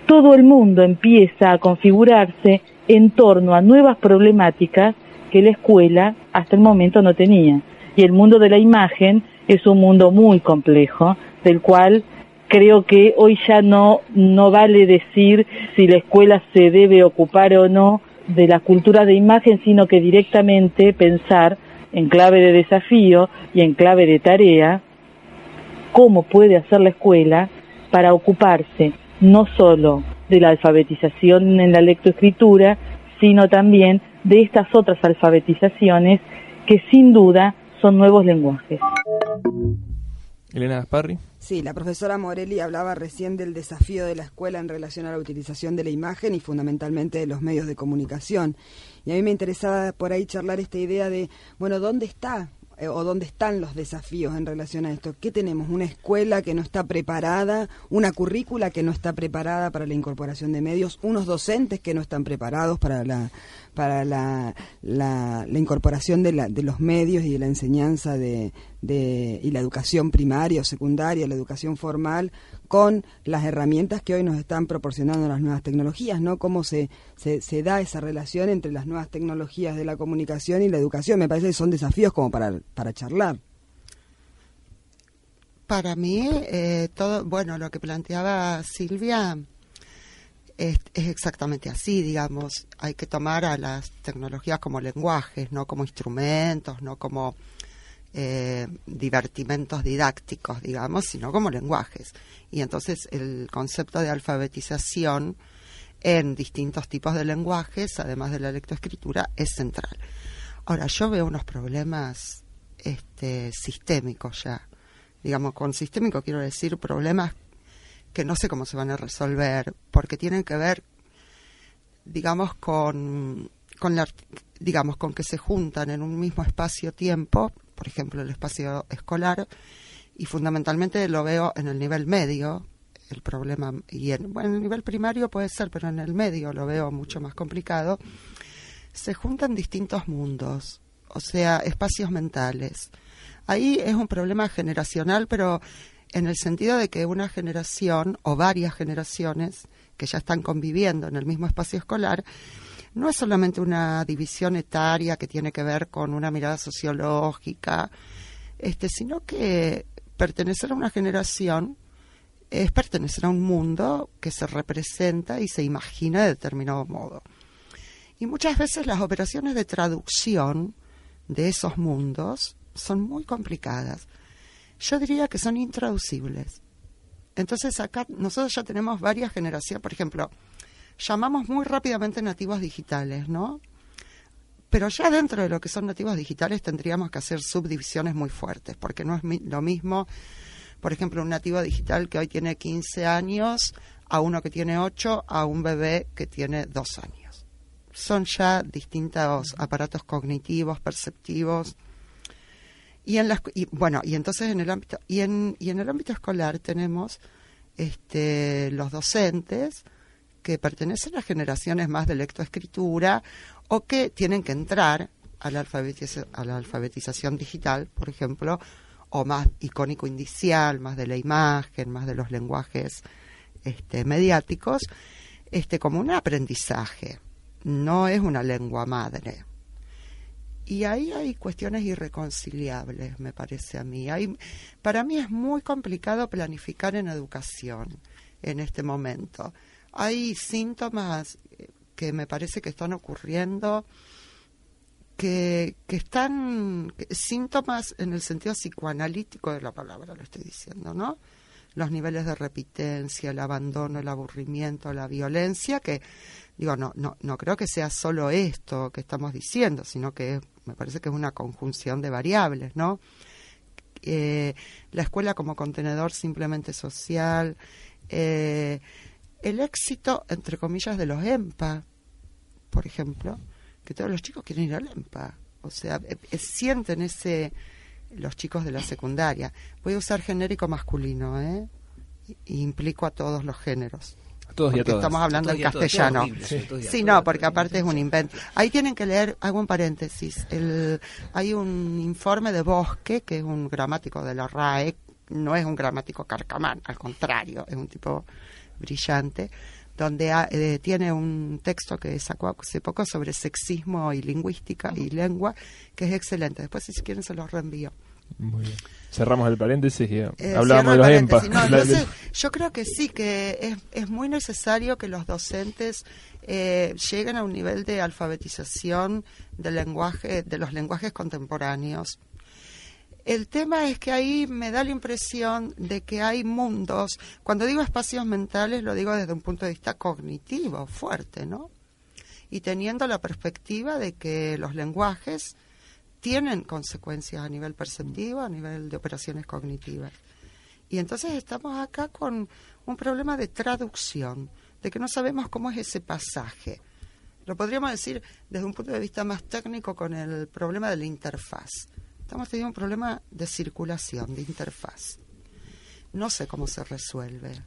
S16: todo el mundo empieza a configurarse en torno a nuevas problemáticas que la escuela hasta el momento no tenía. Y el mundo de la imagen es un mundo muy complejo, del cual creo que hoy ya no, no vale decir si la escuela se debe ocupar o no de la cultura de imagen, sino que directamente pensar en clave de desafío y en clave de tarea cómo puede hacer la escuela para ocuparse no solo de la alfabetización en la lectoescritura, sino también de estas otras alfabetizaciones que sin duda son nuevos lenguajes.
S11: Elena Gasparri.
S14: Sí, la profesora Morelli hablaba recién del desafío de la escuela en relación a la utilización de la imagen y fundamentalmente de los medios de comunicación. Y a mí me interesaba por ahí charlar esta idea de, bueno, ¿dónde está eh, o dónde están los desafíos en relación a esto. ¿Qué tenemos? Una escuela que no está preparada, una currícula que no está preparada para la incorporación de medios, unos docentes que no están preparados para la para la, la, incorporación de, la, de, los medios y de la enseñanza de, de, y la educación primaria o secundaria, la educación formal, con las herramientas que hoy nos están proporcionando las nuevas tecnologías, ¿no? Cómo se, se, da esa relación entre las nuevas tecnologías de la comunicación y la educación. Me parece que son desafíos como para, para charlar.
S12: Para mí, eh, todo, bueno, lo que planteaba Silvia es, exactamente así, digamos. Hay que tomar a las tecnologías como lenguajes, no como instrumentos, no como eh, divertimentos didácticos, digamos, sino como lenguajes. Y entonces el concepto de alfabetización en distintos tipos de lenguajes, además de la lectoescritura, es central. Ahora, yo veo unos problemas este, sistémicos ya. Digamos, con sistémico quiero decir problemas que no sé cómo se van a resolver, porque tienen que ver, digamos, con, con la, digamos, con que se juntan en un mismo espacio-tiempo, por ejemplo, el espacio escolar, y fundamentalmente lo veo en el nivel medio, el problema, y en, bueno, en el nivel primario puede ser, pero en el medio lo veo mucho más complicado, se juntan distintos mundos, o sea, espacios mentales. Ahí es un problema generacional, pero en el sentido de que una generación o varias generaciones que ya están conviviendo en el mismo espacio escolar, no es solamente una división etaria que tiene que ver con una mirada sociológica, este, sino que pertenecer a una generación es pertenecer a un mundo que se representa y se imagina de determinado modo. Y muchas veces las operaciones de traducción de esos mundos son muy complicadas yo diría que son intraducibles. Entonces acá nosotros ya tenemos varias generaciones, por ejemplo, llamamos muy rápidamente nativos digitales, ¿no? Pero ya dentro de lo que son nativos digitales tendríamos que hacer subdivisiones muy fuertes, porque no es lo mismo, por ejemplo, un nativo digital que hoy tiene 15 años a uno que tiene 8 a un bebé que tiene 2 años. Son ya distintos aparatos cognitivos, perceptivos, y en las y, bueno, y entonces en el ámbito y en y en el ámbito escolar tenemos este los docentes que pertenecen a generaciones más de lectoescritura o que tienen que entrar a la, alfabetización, a la alfabetización digital, por ejemplo, o más icónico indicial, más de la imagen, más de los lenguajes este, mediáticos, este, como un aprendizaje. No es una lengua madre. Y ahí hay cuestiones irreconciliables, me parece a mí. Para mí es muy complicado planificar en educación en este momento. Hay síntomas que me parece que están ocurriendo que, que están síntomas en el sentido psicoanalítico de la palabra, lo estoy diciendo, ¿no? Los niveles de repitencia, el abandono, el aburrimiento, la violencia, que digo, no, no, no creo que sea solo esto que estamos diciendo, sino que me parece que es una conjunción de variables, ¿no? Eh, la escuela como contenedor simplemente social, eh, el éxito, entre comillas, de los EMPA, por ejemplo, que todos los chicos quieren ir al EMPA. O sea, eh, eh, sienten ese, los chicos de la secundaria. Voy a usar genérico masculino, ¿eh? Y implico a todos los géneros.
S11: A todos y a todas.
S12: Estamos hablando en castellano. sí, no, porque aparte es un invento. Ahí tienen que leer, hago un paréntesis. El, hay un informe de Bosque, que es un gramático de la RAE, no es un gramático carcamán, al contrario, es un tipo brillante donde eh, tiene un texto que sacó hace poco sobre sexismo y lingüística y lengua, que es excelente. Después, si quieren, se los reenvío.
S11: Muy bien. Cerramos el paréntesis y eh, hablamos de los EMPA.
S12: yo creo que sí, que es, es muy necesario que los docentes eh, lleguen a un nivel de alfabetización del lenguaje, de los lenguajes contemporáneos el tema es que ahí me da la impresión de que hay mundos, cuando digo espacios mentales lo digo desde un punto de vista cognitivo fuerte, ¿no? Y teniendo la perspectiva de que los lenguajes tienen consecuencias a nivel perceptivo, a nivel de operaciones cognitivas. Y entonces estamos acá con un problema de traducción, de que no sabemos cómo es ese pasaje. Lo podríamos decir desde un punto de vista más técnico con el problema de la interfaz Estamos teniendo un problema de circulación, de interfaz. No sé cómo se resuelve.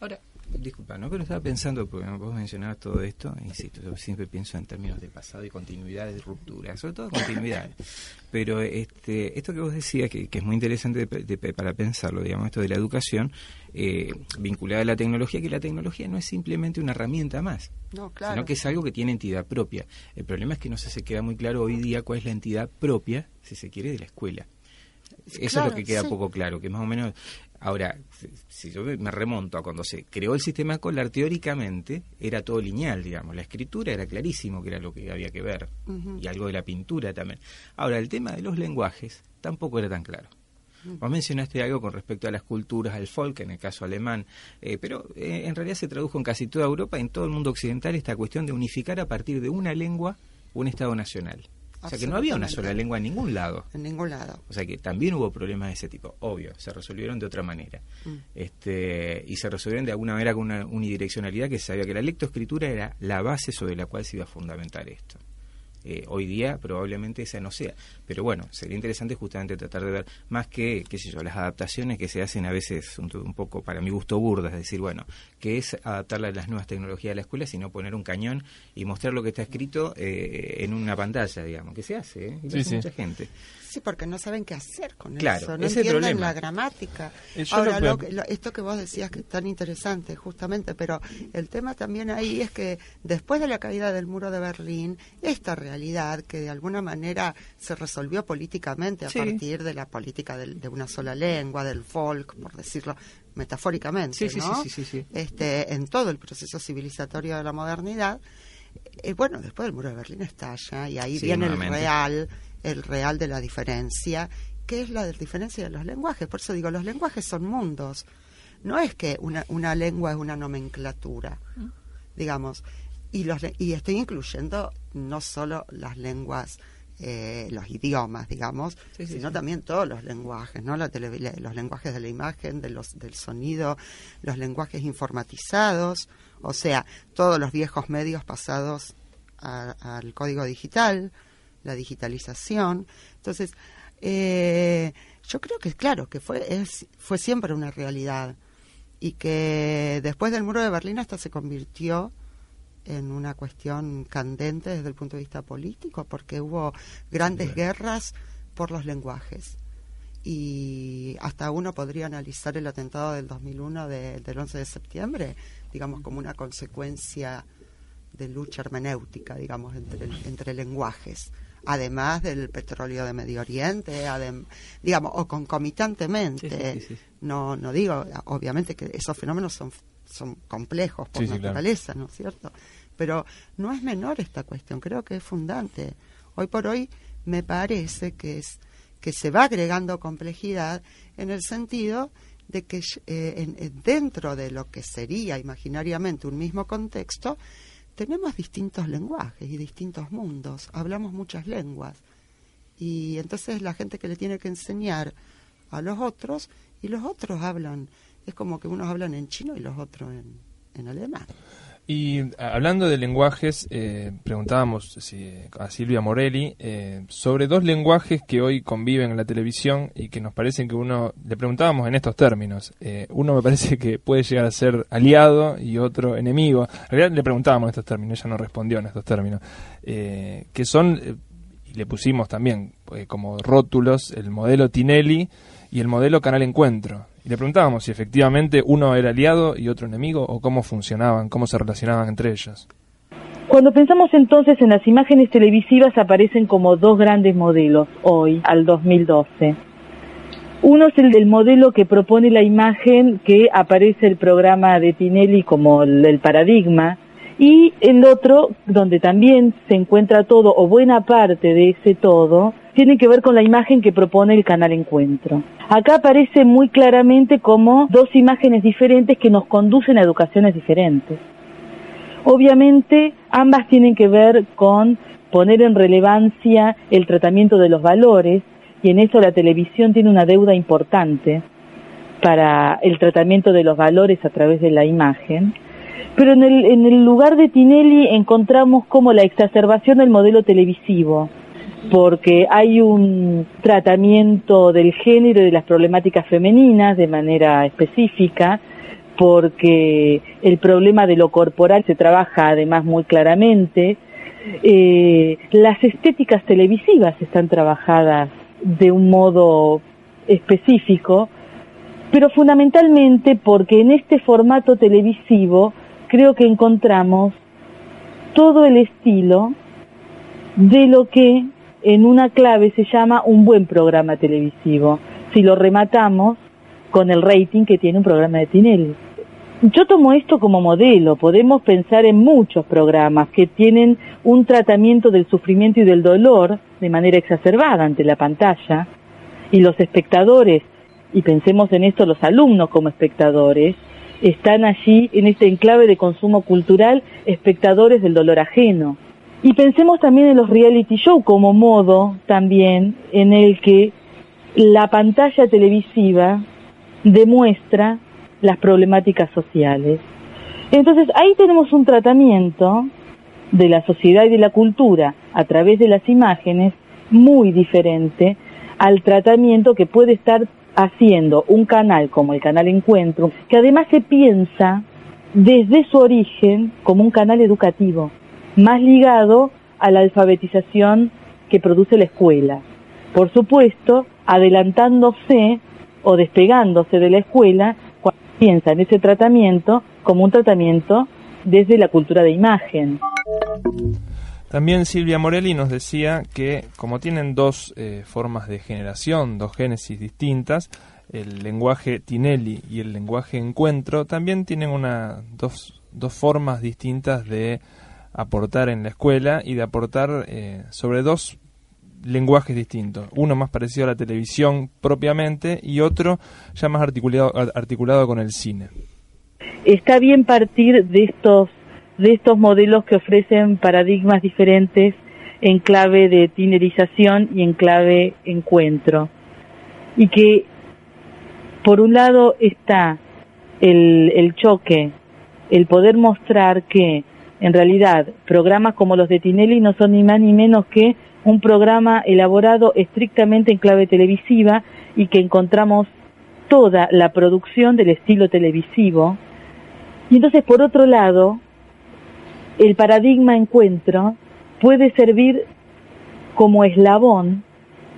S13: Ahora, disculpa, ¿no? Pero estaba pensando, porque vos mencionabas todo esto, insisto, yo siempre pienso en términos de pasado y continuidad de ruptura, sobre todo continuidad. Pero este, esto que vos decías, que, es muy interesante para pensarlo, digamos, esto de la educación eh, vinculada a la tecnología, que la tecnología no es simplemente una herramienta más, sino que es algo que tiene entidad propia. El problema es que no se, se queda muy claro hoy día cuál es la entidad propia, si se quiere, de la escuela. Eso es lo que queda poco claro, que más o menos Ahora, si yo me remonto a cuando se creó el sistema escolar, teóricamente era todo lineal, digamos. La escritura era clarísimo que era lo que había que ver. Y algo de la pintura también. Ahora, el tema de los lenguajes tampoco era tan claro. Vos mencionaste algo con respecto a las culturas, al folk, en el caso alemán, eh, pero eh, en realidad se tradujo en casi toda Europa, en todo el mundo occidental, esta cuestión de unificar a partir de una lengua un Estado nacional. O sea que no había una sola lengua en ningún lado.
S12: En ningún lado.
S13: O sea que también hubo problemas de ese tipo, obvio, se resolvieron de otra manera. Mm. Este, y se resolvieron de alguna manera con una unidireccionalidad que se sabía que la lectoescritura era la base sobre la cual se iba a fundamentar esto. Eh, hoy día probablemente esa no sea. Pero bueno, sería interesante justamente tratar de ver más que, qué sé yo, las adaptaciones que se hacen a veces un, poco para mi gusto burdas, es decir, bueno, que es adaptarla a las nuevas tecnologías de la escuela, sino poner un cañón y mostrar lo que está escrito eh, en una pantalla, digamos, que se hace, ¿eh? y mucha gente.
S12: Sí, porque no saben qué hacer con
S13: claro,
S12: eso, no entienden la gramática. Ahora, esto que vos decías que es tan interesante, justamente, pero el tema también ahí es que después de la caída del muro de Berlín, esta realidad que de alguna manera se resolvió políticamente a partir de la política de, una sola lengua, del folk, por decirlo metafóricamente, ¿no? Este, en todo el proceso civilizatorio de la modernidad, eh, bueno, después del muro de Berlín estalla y ahí viene el real el real de la diferencia, que es la diferencia de los lenguajes. Por eso digo, los lenguajes son mundos. No es que una, una lengua es una nomenclatura, digamos. Y, los, y estoy incluyendo no solo las lenguas, eh, los idiomas, digamos, sino también todos los lenguajes, ¿no? La los lenguajes de la imagen, de los, del sonido, los lenguajes informatizados, o sea, todos los viejos medios pasados al código digital, la digitalización. Entonces, eh, yo creo que, claro, que fue, es, fue siempre una realidad y que después del muro de Berlín hasta se convirtió en una cuestión candente desde el punto de vista político, porque hubo grandes guerras por los lenguajes. y hasta uno podría analizar el atentado del 2001 del 11 de septiembre, digamos, como una consecuencia de lucha hermenéutica, digamos, entre, entre lenguajes además del petróleo de Medio Oriente, digamos, o concomitantemente. No, no digo, obviamente que esos fenómenos son, son complejos por naturaleza, ¿no es cierto? Pero no es menor esta cuestión, creo que es fundante. Hoy por hoy me parece que es que se va agregando complejidad en el sentido de que eh, dentro de lo que sería imaginariamente un mismo contexto, tenemos distintos lenguajes y distintos mundos, hablamos muchas lenguas. Y entonces la gente que le tiene que enseñar a los otros, y los otros hablan, es como que unos hablan en chino y los otros en, en alemán.
S11: Y hablando de lenguajes, eh, preguntábamos a Silvia Morelli eh, sobre dos lenguajes que hoy conviven en la televisión y que nos parecen que uno, le preguntábamos en estos términos, eh, uno me parece que puede llegar a ser aliado y otro enemigo. En realidad le preguntábamos en estos términos, ella no respondió en estos términos, que son, y le pusimos también como rótulos, el modelo Tinelli y el modelo Canal Encuentro. Y le preguntábamos si efectivamente uno era aliado y otro enemigo o cómo funcionaban, cómo se relacionaban entre ellos.
S16: Cuando pensamos entonces en las imágenes televisivas aparecen como dos grandes modelos hoy, al 2012. Uno es el del modelo que propone la imagen que aparece el programa de Tinelli como el, paradigma y el otro donde también se encuentra todo o buena parte de ese todo tiene que ver con la imagen que propone el canal Encuentro. Acá aparece muy claramente como dos imágenes diferentes que nos conducen a educaciones diferentes. Obviamente, ambas tienen que ver con poner en relevancia el tratamiento de los valores y en eso la televisión tiene una deuda importante para el tratamiento de los valores a través de la imagen. Pero en el, en el lugar de Tinelli encontramos como la exacerbación del modelo televisivo, porque hay un tratamiento del género y de las problemáticas femeninas de manera específica, porque el problema de lo corporal se trabaja además muy claramente. Eh, las estéticas televisivas están trabajadas de un modo específico, pero fundamentalmente porque en este formato televisivo creo que encontramos todo el estilo de lo que en una clave se llama un buen programa televisivo, si lo rematamos con el rating que tiene un programa de Tinelli. Yo tomo esto como modelo, podemos pensar en muchos programas que tienen un tratamiento del sufrimiento y del dolor de manera exacerbada ante la pantalla y los espectadores, y pensemos en esto los alumnos como espectadores, están allí en este enclave de consumo cultural espectadores del dolor ajeno. Y pensemos también en los reality show como modo también en el que la pantalla televisiva demuestra las problemáticas sociales. Entonces ahí tenemos un tratamiento de la sociedad y de la cultura a través de las imágenes muy diferente al tratamiento que puede estar haciendo un canal como el canal Encuentro, que además se piensa desde su origen como un canal educativo más ligado a la alfabetización que produce la escuela. Por supuesto, adelantándose o despegándose de la escuela cuando piensa en ese tratamiento como un tratamiento desde la cultura de imagen.
S11: También Silvia Morelli nos decía que como tienen dos eh, formas de generación, dos génesis distintas, el lenguaje Tinelli y el lenguaje Encuentro, también tienen una, dos, dos formas distintas de aportar en la escuela y de aportar eh, sobre dos lenguajes distintos. Uno más parecido a la televisión propiamente y otro ya más articulado, articulado con el cine.
S16: Está bien partir de estos, de estos modelos que ofrecen paradigmas diferentes en clave de tinerización y en clave encuentro. Y que por un lado está el, el choque, el poder mostrar que en realidad, programas como los de Tinelli no son ni más ni menos que un programa elaborado estrictamente en clave televisiva y que encontramos toda la producción del estilo televisivo. Y entonces, por otro lado, el paradigma encuentro puede servir como eslabón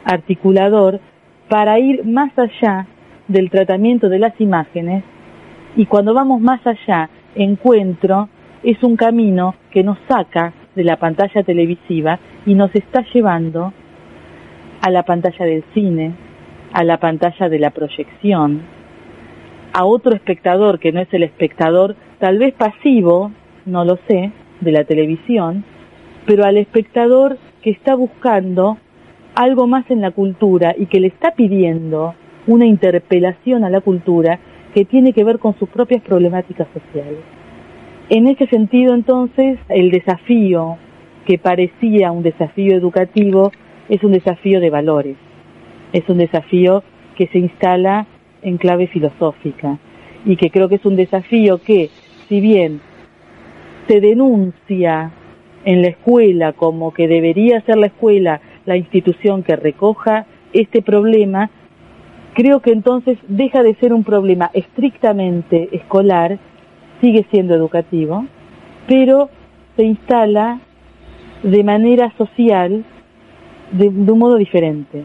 S16: articulador para ir más allá del tratamiento de las imágenes y cuando vamos más allá, encuentro es un camino que nos saca de la pantalla televisiva y nos está llevando a la pantalla del cine, a la pantalla de la proyección, a otro espectador que no es el espectador tal vez pasivo, no lo sé, de la televisión, pero al espectador que está buscando algo más en la cultura y que le está pidiendo una interpelación a la cultura que tiene que ver con sus propias problemáticas sociales. En ese sentido, entonces, el desafío que parecía un desafío educativo es un desafío de valores, es un desafío que se instala en clave filosófica y que creo que es un desafío que, si bien se denuncia en la escuela como que debería ser la escuela la institución que recoja este problema, creo que entonces deja de ser un problema estrictamente escolar, sigue siendo educativo, pero se instala de manera social de, un modo diferente.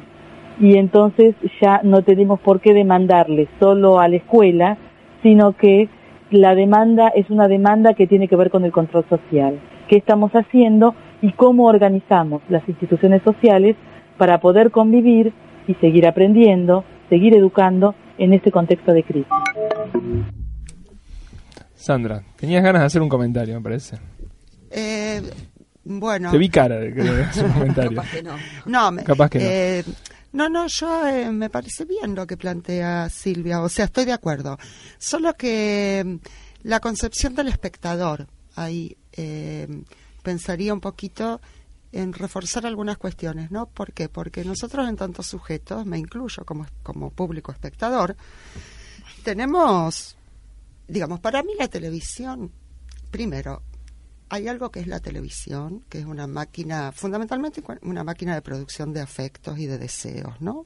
S16: Y entonces ya no tenemos por qué demandarle solo a la escuela, sino que la demanda es una demanda que tiene que ver con el control social. ¿Qué estamos haciendo y cómo organizamos las instituciones sociales para poder convivir y seguir aprendiendo, seguir educando en este contexto de crisis?
S11: Sandra, tenías ganas de hacer un comentario, me parece.
S12: Eh, bueno.
S11: Te vi cara de que hacer un comentario.
S12: Capaz que no. No, me,
S11: Capaz que no.
S12: Eh, no, no, yo eh, me parece bien lo que plantea Silvia, o sea, estoy de acuerdo. Solo que mm, la concepción del espectador, ahí eh, pensaría un poquito en reforzar algunas cuestiones, ¿no? ¿Por qué? Porque nosotros en tantos sujetos, me incluyo como, como público espectador, tenemos, digamos, para mí la televisión, primero, hay algo que es la televisión, que es una máquina, fundamentalmente una máquina de producción de afectos y de deseos, ¿no?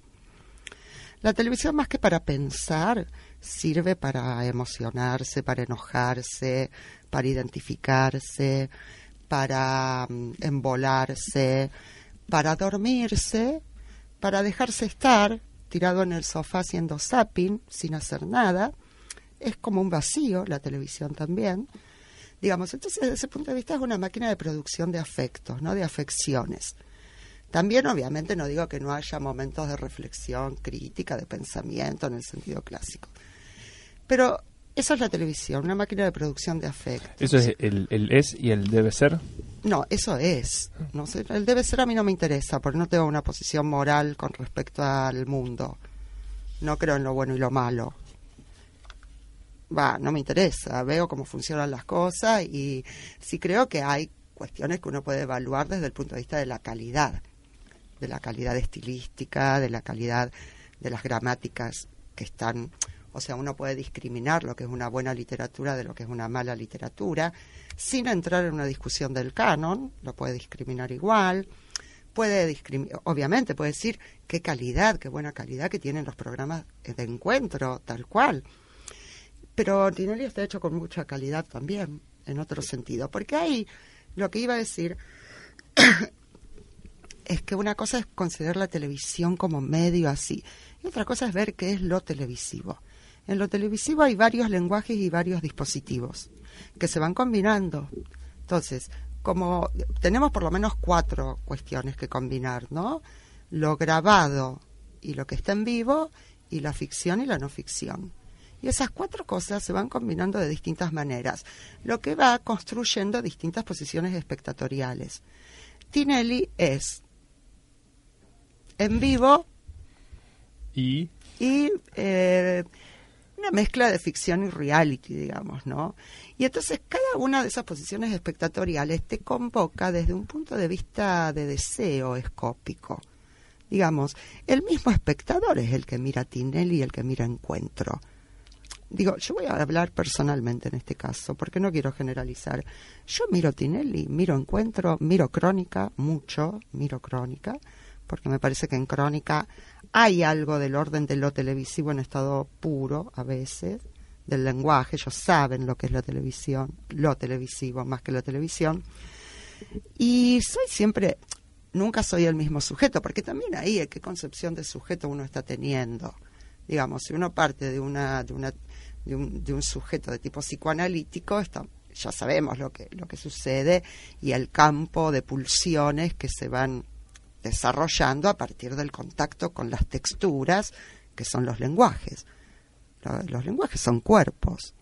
S12: La televisión más que para pensar, sirve para emocionarse, para enojarse, para identificarse, para um, embolarse, para dormirse, para dejarse estar tirado en el sofá haciendo zapping sin hacer nada. Es como un vacío la televisión también Digamos, entonces desde ese punto de vista es una máquina de producción de afectos, ¿no? De afecciones. También, obviamente, no digo que no haya momentos de reflexión crítica, de pensamiento en el sentido clásico. Pero eso es la televisión, una máquina de producción de afectos.
S11: ¿Eso es el, el es y el debe ser?
S12: No, eso es. No sé, el debe ser a mí no me interesa, porque no tengo una posición moral con respecto al mundo. No creo en lo bueno y lo malo va, no me interesa, veo cómo funcionan las cosas y sí creo que hay cuestiones que uno puede evaluar desde el punto de vista de la calidad, de la calidad estilística, de la calidad de las gramáticas que están, o sea, uno puede discriminar lo que es una buena literatura de lo que es una mala literatura, sin entrar en una discusión del canon, lo puede discriminar igual, puede obviamente puede decir qué calidad, qué buena calidad que tienen los programas de encuentro, tal cual pero Tinelli está hecho con mucha calidad también, en otro sentido, porque ahí lo que iba a decir es que una cosa es considerar la televisión como medio así, y otra cosa es ver qué es lo televisivo. En lo televisivo hay varios lenguajes y varios dispositivos que se van combinando. Entonces, como tenemos por lo menos cuatro cuestiones que combinar, ¿no? Lo grabado y lo que está en vivo, y la ficción y la no ficción. Y esas cuatro cosas se van combinando de distintas maneras, lo que va construyendo distintas posiciones espectatoriales. Tinelli es en vivo
S11: y,
S12: y eh, una mezcla de ficción y reality, digamos, ¿no? Y entonces cada una de esas posiciones espectatoriales te convoca desde un punto de vista de deseo escópico. Digamos, el mismo espectador es el que mira Tinelli y el que mira Encuentro digo, yo voy a hablar personalmente en este caso, porque no quiero generalizar. Yo miro Tinelli, miro Encuentro, miro Crónica, mucho, miro Crónica, porque me parece que en Crónica hay algo del orden de lo televisivo en estado puro a veces, del lenguaje, ellos saben lo que es la televisión, lo televisivo más que la televisión. Y soy siempre, nunca soy el mismo sujeto, porque también ahí qué concepción de sujeto uno está teniendo. Digamos, si uno parte de una, de una, de un, de un sujeto de tipo psicoanalítico, ya sabemos lo que, lo que sucede y el campo de pulsiones que se van desarrollando a partir del contacto con las texturas que son los lenguajes. Los lenguajes son cuerpos.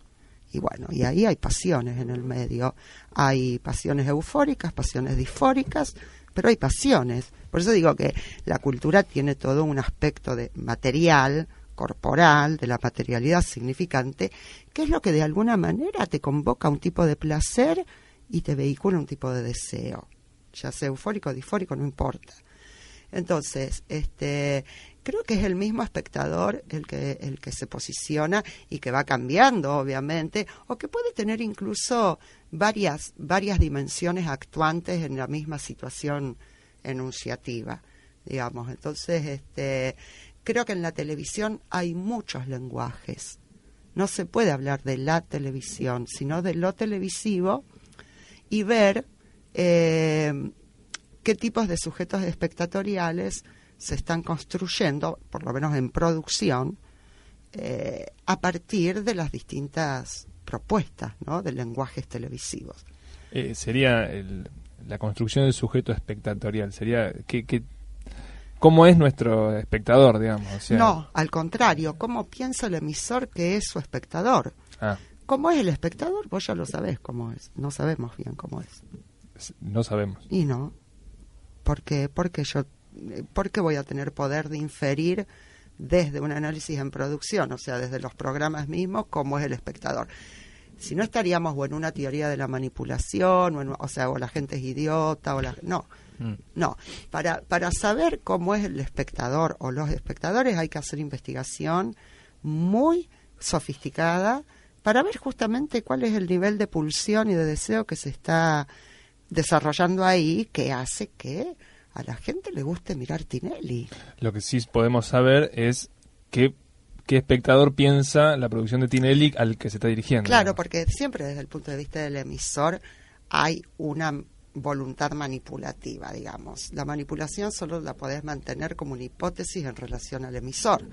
S12: Y bueno, y ahí hay pasiones en el medio. Hay pasiones eufóricas, pasiones disfóricas, pero hay pasiones. Por eso digo que la cultura tiene todo un aspecto de material, corporal, de la materialidad significante, que es lo que de alguna manera te convoca un tipo de placer y te vehicula un tipo de deseo. Ya sea eufórico o disfórico, no importa. Entonces, este, creo que es el mismo espectador el que, el que se posiciona y que va cambiando, obviamente, o que puede tener incluso varias, varias dimensiones actuantes en la misma situación enunciativa, digamos. Entonces, este, creo que en la televisión hay muchos lenguajes. No se puede hablar de la televisión, sino de lo televisivo y ver eh, qué tipos de sujetos espectatoriales se están construyendo, por lo menos en producción, eh, a partir de las distintas propuestas ¿no? de lenguajes televisivos.
S11: Eh, sería la construcción del sujeto espectatorial, sería que, cómo es nuestro espectador, digamos.
S12: no, al contrario, cómo piensa el emisor que es su espectador. Ah. ¿Cómo es el espectador? Vos ya lo sabés cómo es. No sabemos bien cómo es.
S11: No sabemos.
S12: Y no. Porque, porque yo ¿por qué voy a tener poder de inferir desde un análisis en producción, o sea, desde los programas mismos, cómo es el espectador? Si no estaríamos o en una teoría de la manipulación, o, sea, o la gente es idiota, o la, no, mm. no. Para, para saber cómo es el espectador o los espectadores hay que hacer investigación muy sofisticada para ver justamente cuál es el nivel de pulsión y de deseo que se está desarrollando ahí que hace que a la gente le guste mirar Tinelli.
S11: Lo que sí podemos saber es qué, qué espectador piensa la producción de Tinelli al que se está dirigiendo.
S12: Claro, porque siempre desde el punto de vista del emisor hay una voluntad manipulativa, digamos. La manipulación solo la podés mantener como una hipótesis en relación al emisor.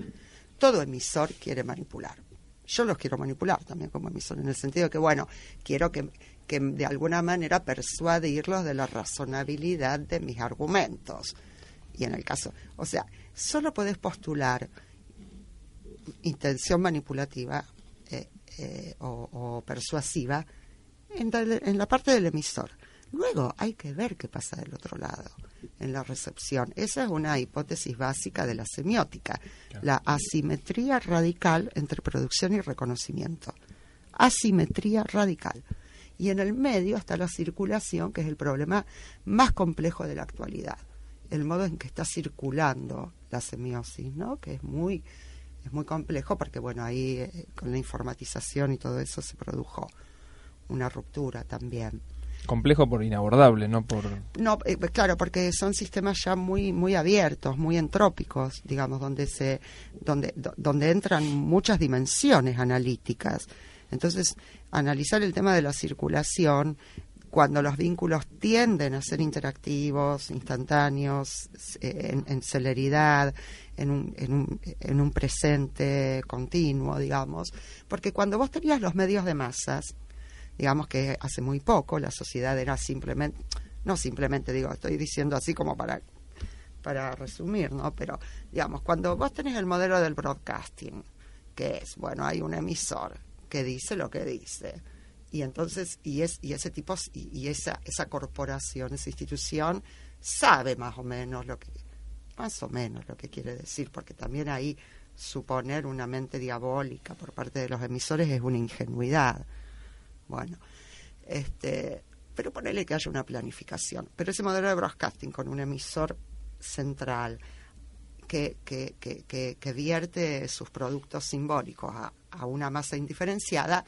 S12: Todo emisor quiere manipular. Yo los quiero manipular también como emisor, en el sentido que, bueno, quiero que, que de alguna manera persuadirlos de la razonabilidad de mis argumentos. Y en el caso, o sea, solo puedes postular intención manipulativa eh, eh, o, persuasiva en, en, la parte del emisor. Luego hay que ver qué pasa del otro lado, en la recepción. Esa es una hipótesis básica de la semiótica, la asimetría radical entre producción y reconocimiento. Asimetría radical y en el medio está la circulación, que es el problema más complejo de la actualidad, el modo en que está circulando la semiosis, ¿no? que es muy, es muy complejo porque bueno, ahí eh, con la informatización y todo eso se produjo una ruptura también.
S11: Complejo por inabordable, no por...
S12: No, eh, claro, porque son sistemas ya muy muy abiertos, muy entrópicos, digamos, donde se donde donde entran muchas dimensiones analíticas. Entonces, analizar el tema de la circulación cuando los vínculos tienden a ser interactivos, instantáneos, eh, en, celeridad, en un, en, un, en un presente continuo, digamos, porque cuando vos tenías los medios de masas, digamos que hace muy poco la sociedad era simplemente, no simplemente digo, estoy diciendo así como para para resumir, ¿no? Pero digamos, cuando vos tenés el modelo del broadcasting, que es, bueno, hay un emisor que dice lo que dice. Y entonces, y, es, y ese tipo, y, esa, esa corporación, esa institución, sabe más o menos lo que, más o menos lo que quiere decir, porque también ahí suponer una mente diabólica por parte de los emisores es una ingenuidad. Bueno, este, pero ponerle que haya una planificación. Pero ese modelo de broadcasting con un emisor central que, que, que, que vierte sus productos simbólicos a, a una masa indiferenciada,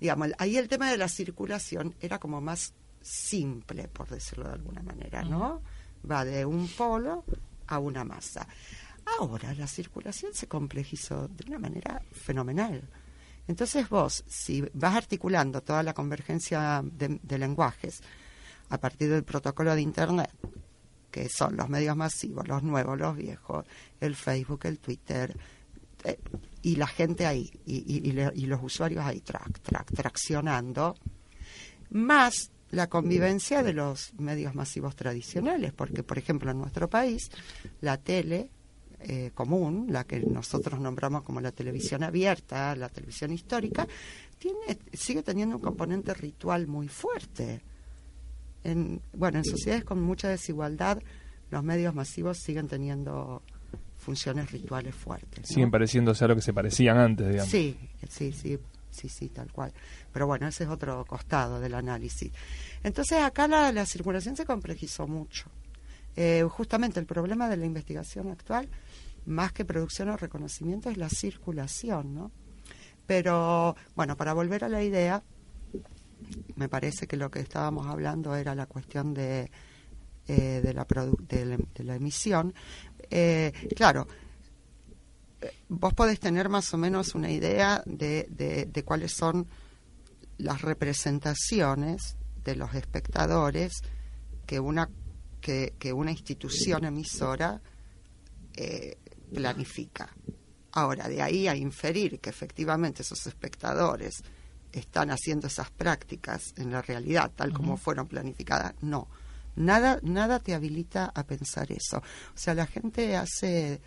S12: digamos, ahí el tema de la circulación era como más simple, por decirlo de alguna manera, ¿no? Va de un polo a una masa. Ahora la circulación se complejizó de una manera fenomenal. Entonces vos, si vas articulando toda la convergencia de, lenguajes a partir del protocolo de Internet, que son los medios masivos, los nuevos, los viejos, el Facebook, el Twitter, eh, y la gente ahí, y, y, los usuarios ahí, track, track, traccionando, más la convivencia de los medios masivos tradicionales, porque, por ejemplo, en nuestro país, la tele eh, común, la que nosotros nombramos como la televisión abierta, la televisión histórica, tiene, sigue teniendo un componente ritual muy fuerte. En, bueno, en sociedades con mucha desigualdad, los medios masivos siguen teniendo funciones rituales fuertes.
S11: Siguen pareciéndose a lo que se parecían antes, digamos.
S12: Sí, sí, sí, sí, sí, tal cual. Pero bueno, ese es otro costado del análisis. Entonces acá la, la circulación se complejizó mucho. Eh, justamente el problema de la investigación actual, más que producción o reconocimiento, es la circulación, ¿no? Pero bueno, para volver a la idea, me parece que lo que estábamos hablando era la cuestión de, eh, de, la de, la, emisión. Eh, claro, vos podés tener más o menos una idea de, de, cuáles son las representaciones de los espectadores que una, que, que una institución emisora eh, planifica. Ahora, de ahí a inferir que efectivamente esos espectadores están haciendo esas prácticas en la realidad tal como fueron planificadas, no. Nada, nada te habilita a pensar eso. O sea, la gente hace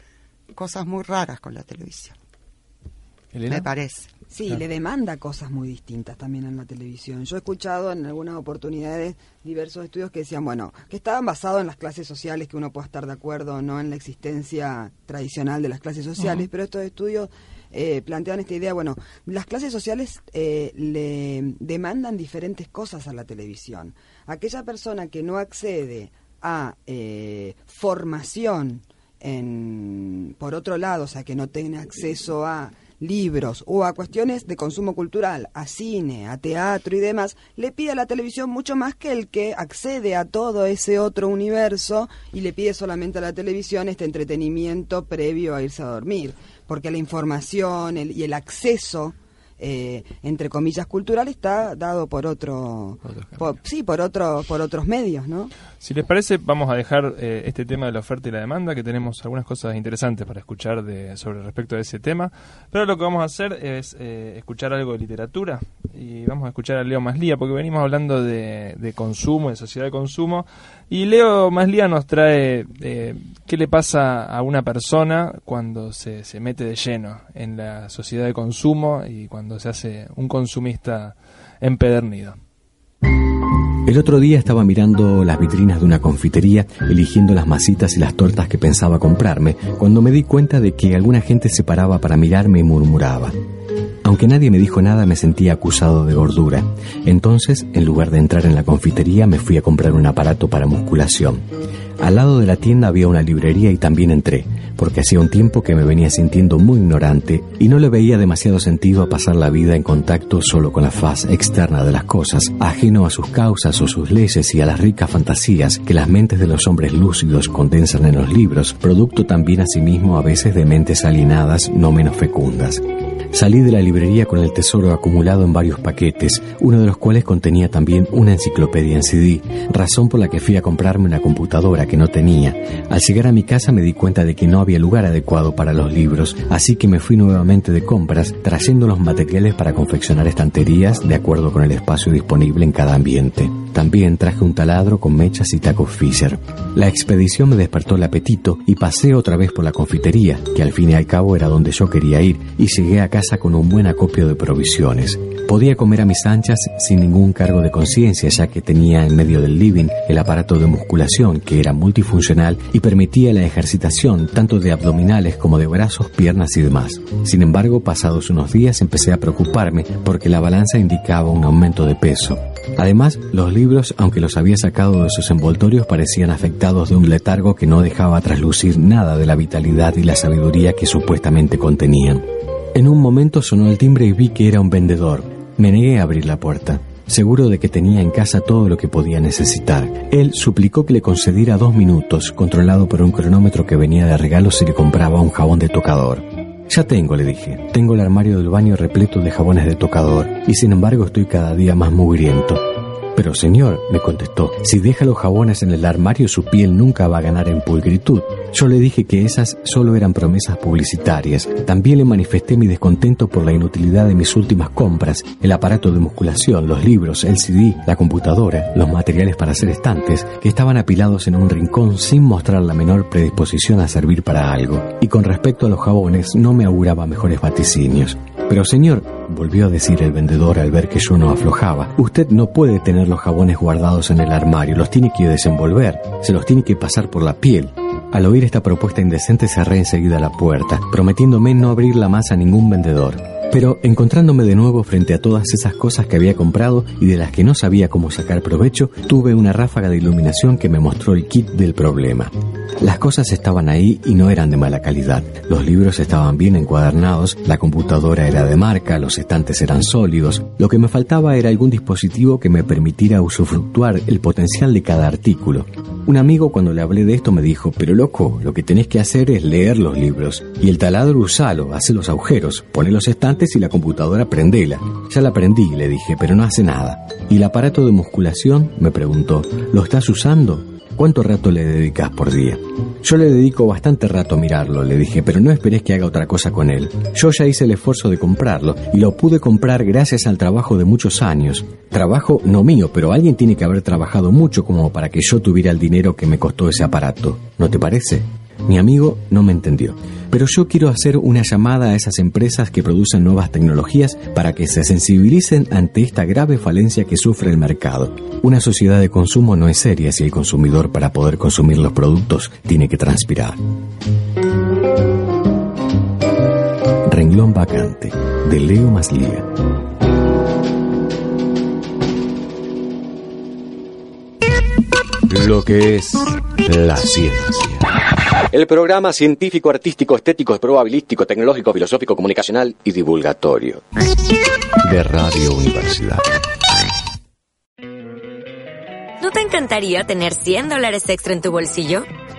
S12: cosas muy raras con la televisión. Me parece.
S14: Sí, le demanda cosas muy distintas también en la televisión. Yo he escuchado en algunas oportunidades diversos estudios que decían, bueno, que estaban basados en las clases sociales, que uno pueda estar de acuerdo o no en la existencia tradicional de las clases sociales, pero estos estudios eh, plantean esta idea, bueno, las clases sociales eh, le demandan diferentes cosas a la televisión. Aquella persona que no accede a eh, formación en, por otro lado, o sea, que no tiene acceso a libros o a cuestiones de consumo cultural, a cine, a teatro y demás, le pide a la televisión mucho más que el que accede a todo ese otro universo y le pide solamente a la televisión este entretenimiento previo a irse a dormir, porque la información y el acceso eh, entre comillas cultural está dado por otro, sí por otro por otros medios no
S11: si les parece vamos a dejar eh, este tema de la oferta y la demanda que tenemos algunas cosas interesantes para escuchar de, sobre respecto a ese tema. Pero lo que vamos a hacer es eh, escuchar algo de literatura y vamos a escuchar a Leo Maslía porque venimos hablando de, de consumo de sociedad de consumo y Leo Maslía nos trae qué le pasa a una persona cuando se, se mete de lleno en la sociedad de consumo y cuando se hace un consumista empedernido.
S1: El otro día estaba mirando las vitrinas de una confitería, eligiendo las masitas y las tortas que pensaba comprarme, cuando me di cuenta de que alguna gente se paraba para mirarme y murmuraba. Aunque nadie me dijo nada, me sentía acusado de gordura. Entonces, en lugar de entrar en la confitería, me fui a comprar un aparato para musculación. Al lado de la tienda había una librería y también entré, porque hacía un tiempo que me venía sintiendo muy ignorante y no le veía demasiado sentido a pasar la vida en contacto solo con la faz externa de las cosas, ajeno a sus causas o sus leyes y a las ricas fantasías que las mentes de los hombres lúcidos condensan en los libros, producto también asimismo a veces de mentes alienadas no menos fecundas. Salí de la librería con el tesoro acumulado en varios paquetes, uno de los cuales contenía también una enciclopedia en CD, razón por la que fui a comprarme una computadora que no tenía. Al llegar a mi casa me di cuenta de que no había lugar adecuado para los libros, así que me fui nuevamente de compras, trayendo los materiales para confeccionar estanterías de acuerdo con el espacio disponible en cada ambiente. También traje un taladro con mechas y tacos Fisher. La expedición me despertó el apetito y pasé otra vez por la confitería, que al fin y al cabo era donde yo quería ir, y llegué a casa con un buen acopio de provisiones. Podía comer a mis anchas sin ningún cargo de conciencia, ya que tenía en medio del living el aparato de musculación, que era multifuncional y permitía la ejercitación tanto de abdominales como de brazos, piernas y demás. Sin embargo, pasados unos días empecé a preocuparme porque la balanza indicaba un aumento de peso. Además, los libros, aunque los había sacado de sus envoltorios, parecían afectados de un letargo que no dejaba traslucir nada de la vitalidad y la sabiduría que supuestamente contenían. En un momento sonó el timbre y vi que era un vendedor. Me negué a abrir la puerta, seguro de que tenía en casa todo lo que podía necesitar. Él suplicó que le concediera dos minutos, controlado por un cronómetro que venía de regalo si le compraba un jabón de tocador. Ya tengo, le dije. Tengo el armario del baño repleto de jabones de tocador y sin embargo estoy cada día más mugriento. Pero señor, me contestó, si deja los jabones en el armario su piel nunca va a ganar en pulcritud. Yo le dije que esas solo eran promesas publicitarias. También le manifesté mi descontento por la inutilidad de mis últimas compras, el aparato de musculación, los libros, el CD, la computadora, los materiales para hacer estantes, que estaban apilados en un rincón sin mostrar la menor predisposición a servir para algo. Y con respecto a los jabones, no me auguraba mejores vaticinios. Pero señor, volvió a decir el vendedor al ver que yo no aflojaba, usted no puede los jabones guardados en el armario, los tiene que desenvolver, se los tiene que pasar por la piel. Al oír esta propuesta indecente cerré enseguida la puerta, prometiéndome no abrirla más a ningún vendedor. Pero encontrándome de nuevo frente a todas esas cosas que había comprado y de las que no sabía cómo sacar provecho, tuve una ráfaga de iluminación que me mostró el kit del problema. Las cosas estaban ahí y no eran de mala calidad. Los libros estaban bien encuadernados, la computadora era de marca, los estantes eran sólidos. Lo que me faltaba era algún dispositivo que me permitiera usufructuar el potencial de cada artículo. Un amigo cuando le hablé de esto me dijo, pero loco, lo que tenés que hacer es leer los libros. Y el taladro usalo, hace los agujeros, pone los estantes y la computadora prendela. Ya la prendí, le dije, pero no hace nada. ¿Y el aparato de musculación? me preguntó, ¿lo estás usando? ¿Cuánto rato le dedicas por día? Yo le dedico bastante rato a mirarlo, le dije, pero no esperes que haga otra cosa con él. Yo ya hice el esfuerzo de comprarlo y lo pude comprar gracias al trabajo de muchos años. Trabajo no mío, pero alguien tiene que haber trabajado mucho como para que yo tuviera el dinero que me costó ese aparato. ¿No te parece? Mi amigo no me entendió, pero yo quiero hacer una llamada a esas empresas que producen nuevas tecnologías para que se sensibilicen ante esta grave falencia que sufre el mercado. Una sociedad de consumo no es seria si el consumidor para poder consumir los productos tiene que transpirar. Renglón vacante, de Leo Maslía.
S17: Lo que es la ciencia. El programa científico, artístico, estético, probabilístico, tecnológico, filosófico, comunicacional y divulgatorio. De Radio Universidad.
S18: ¿No te encantaría tener 100 dólares extra en tu bolsillo?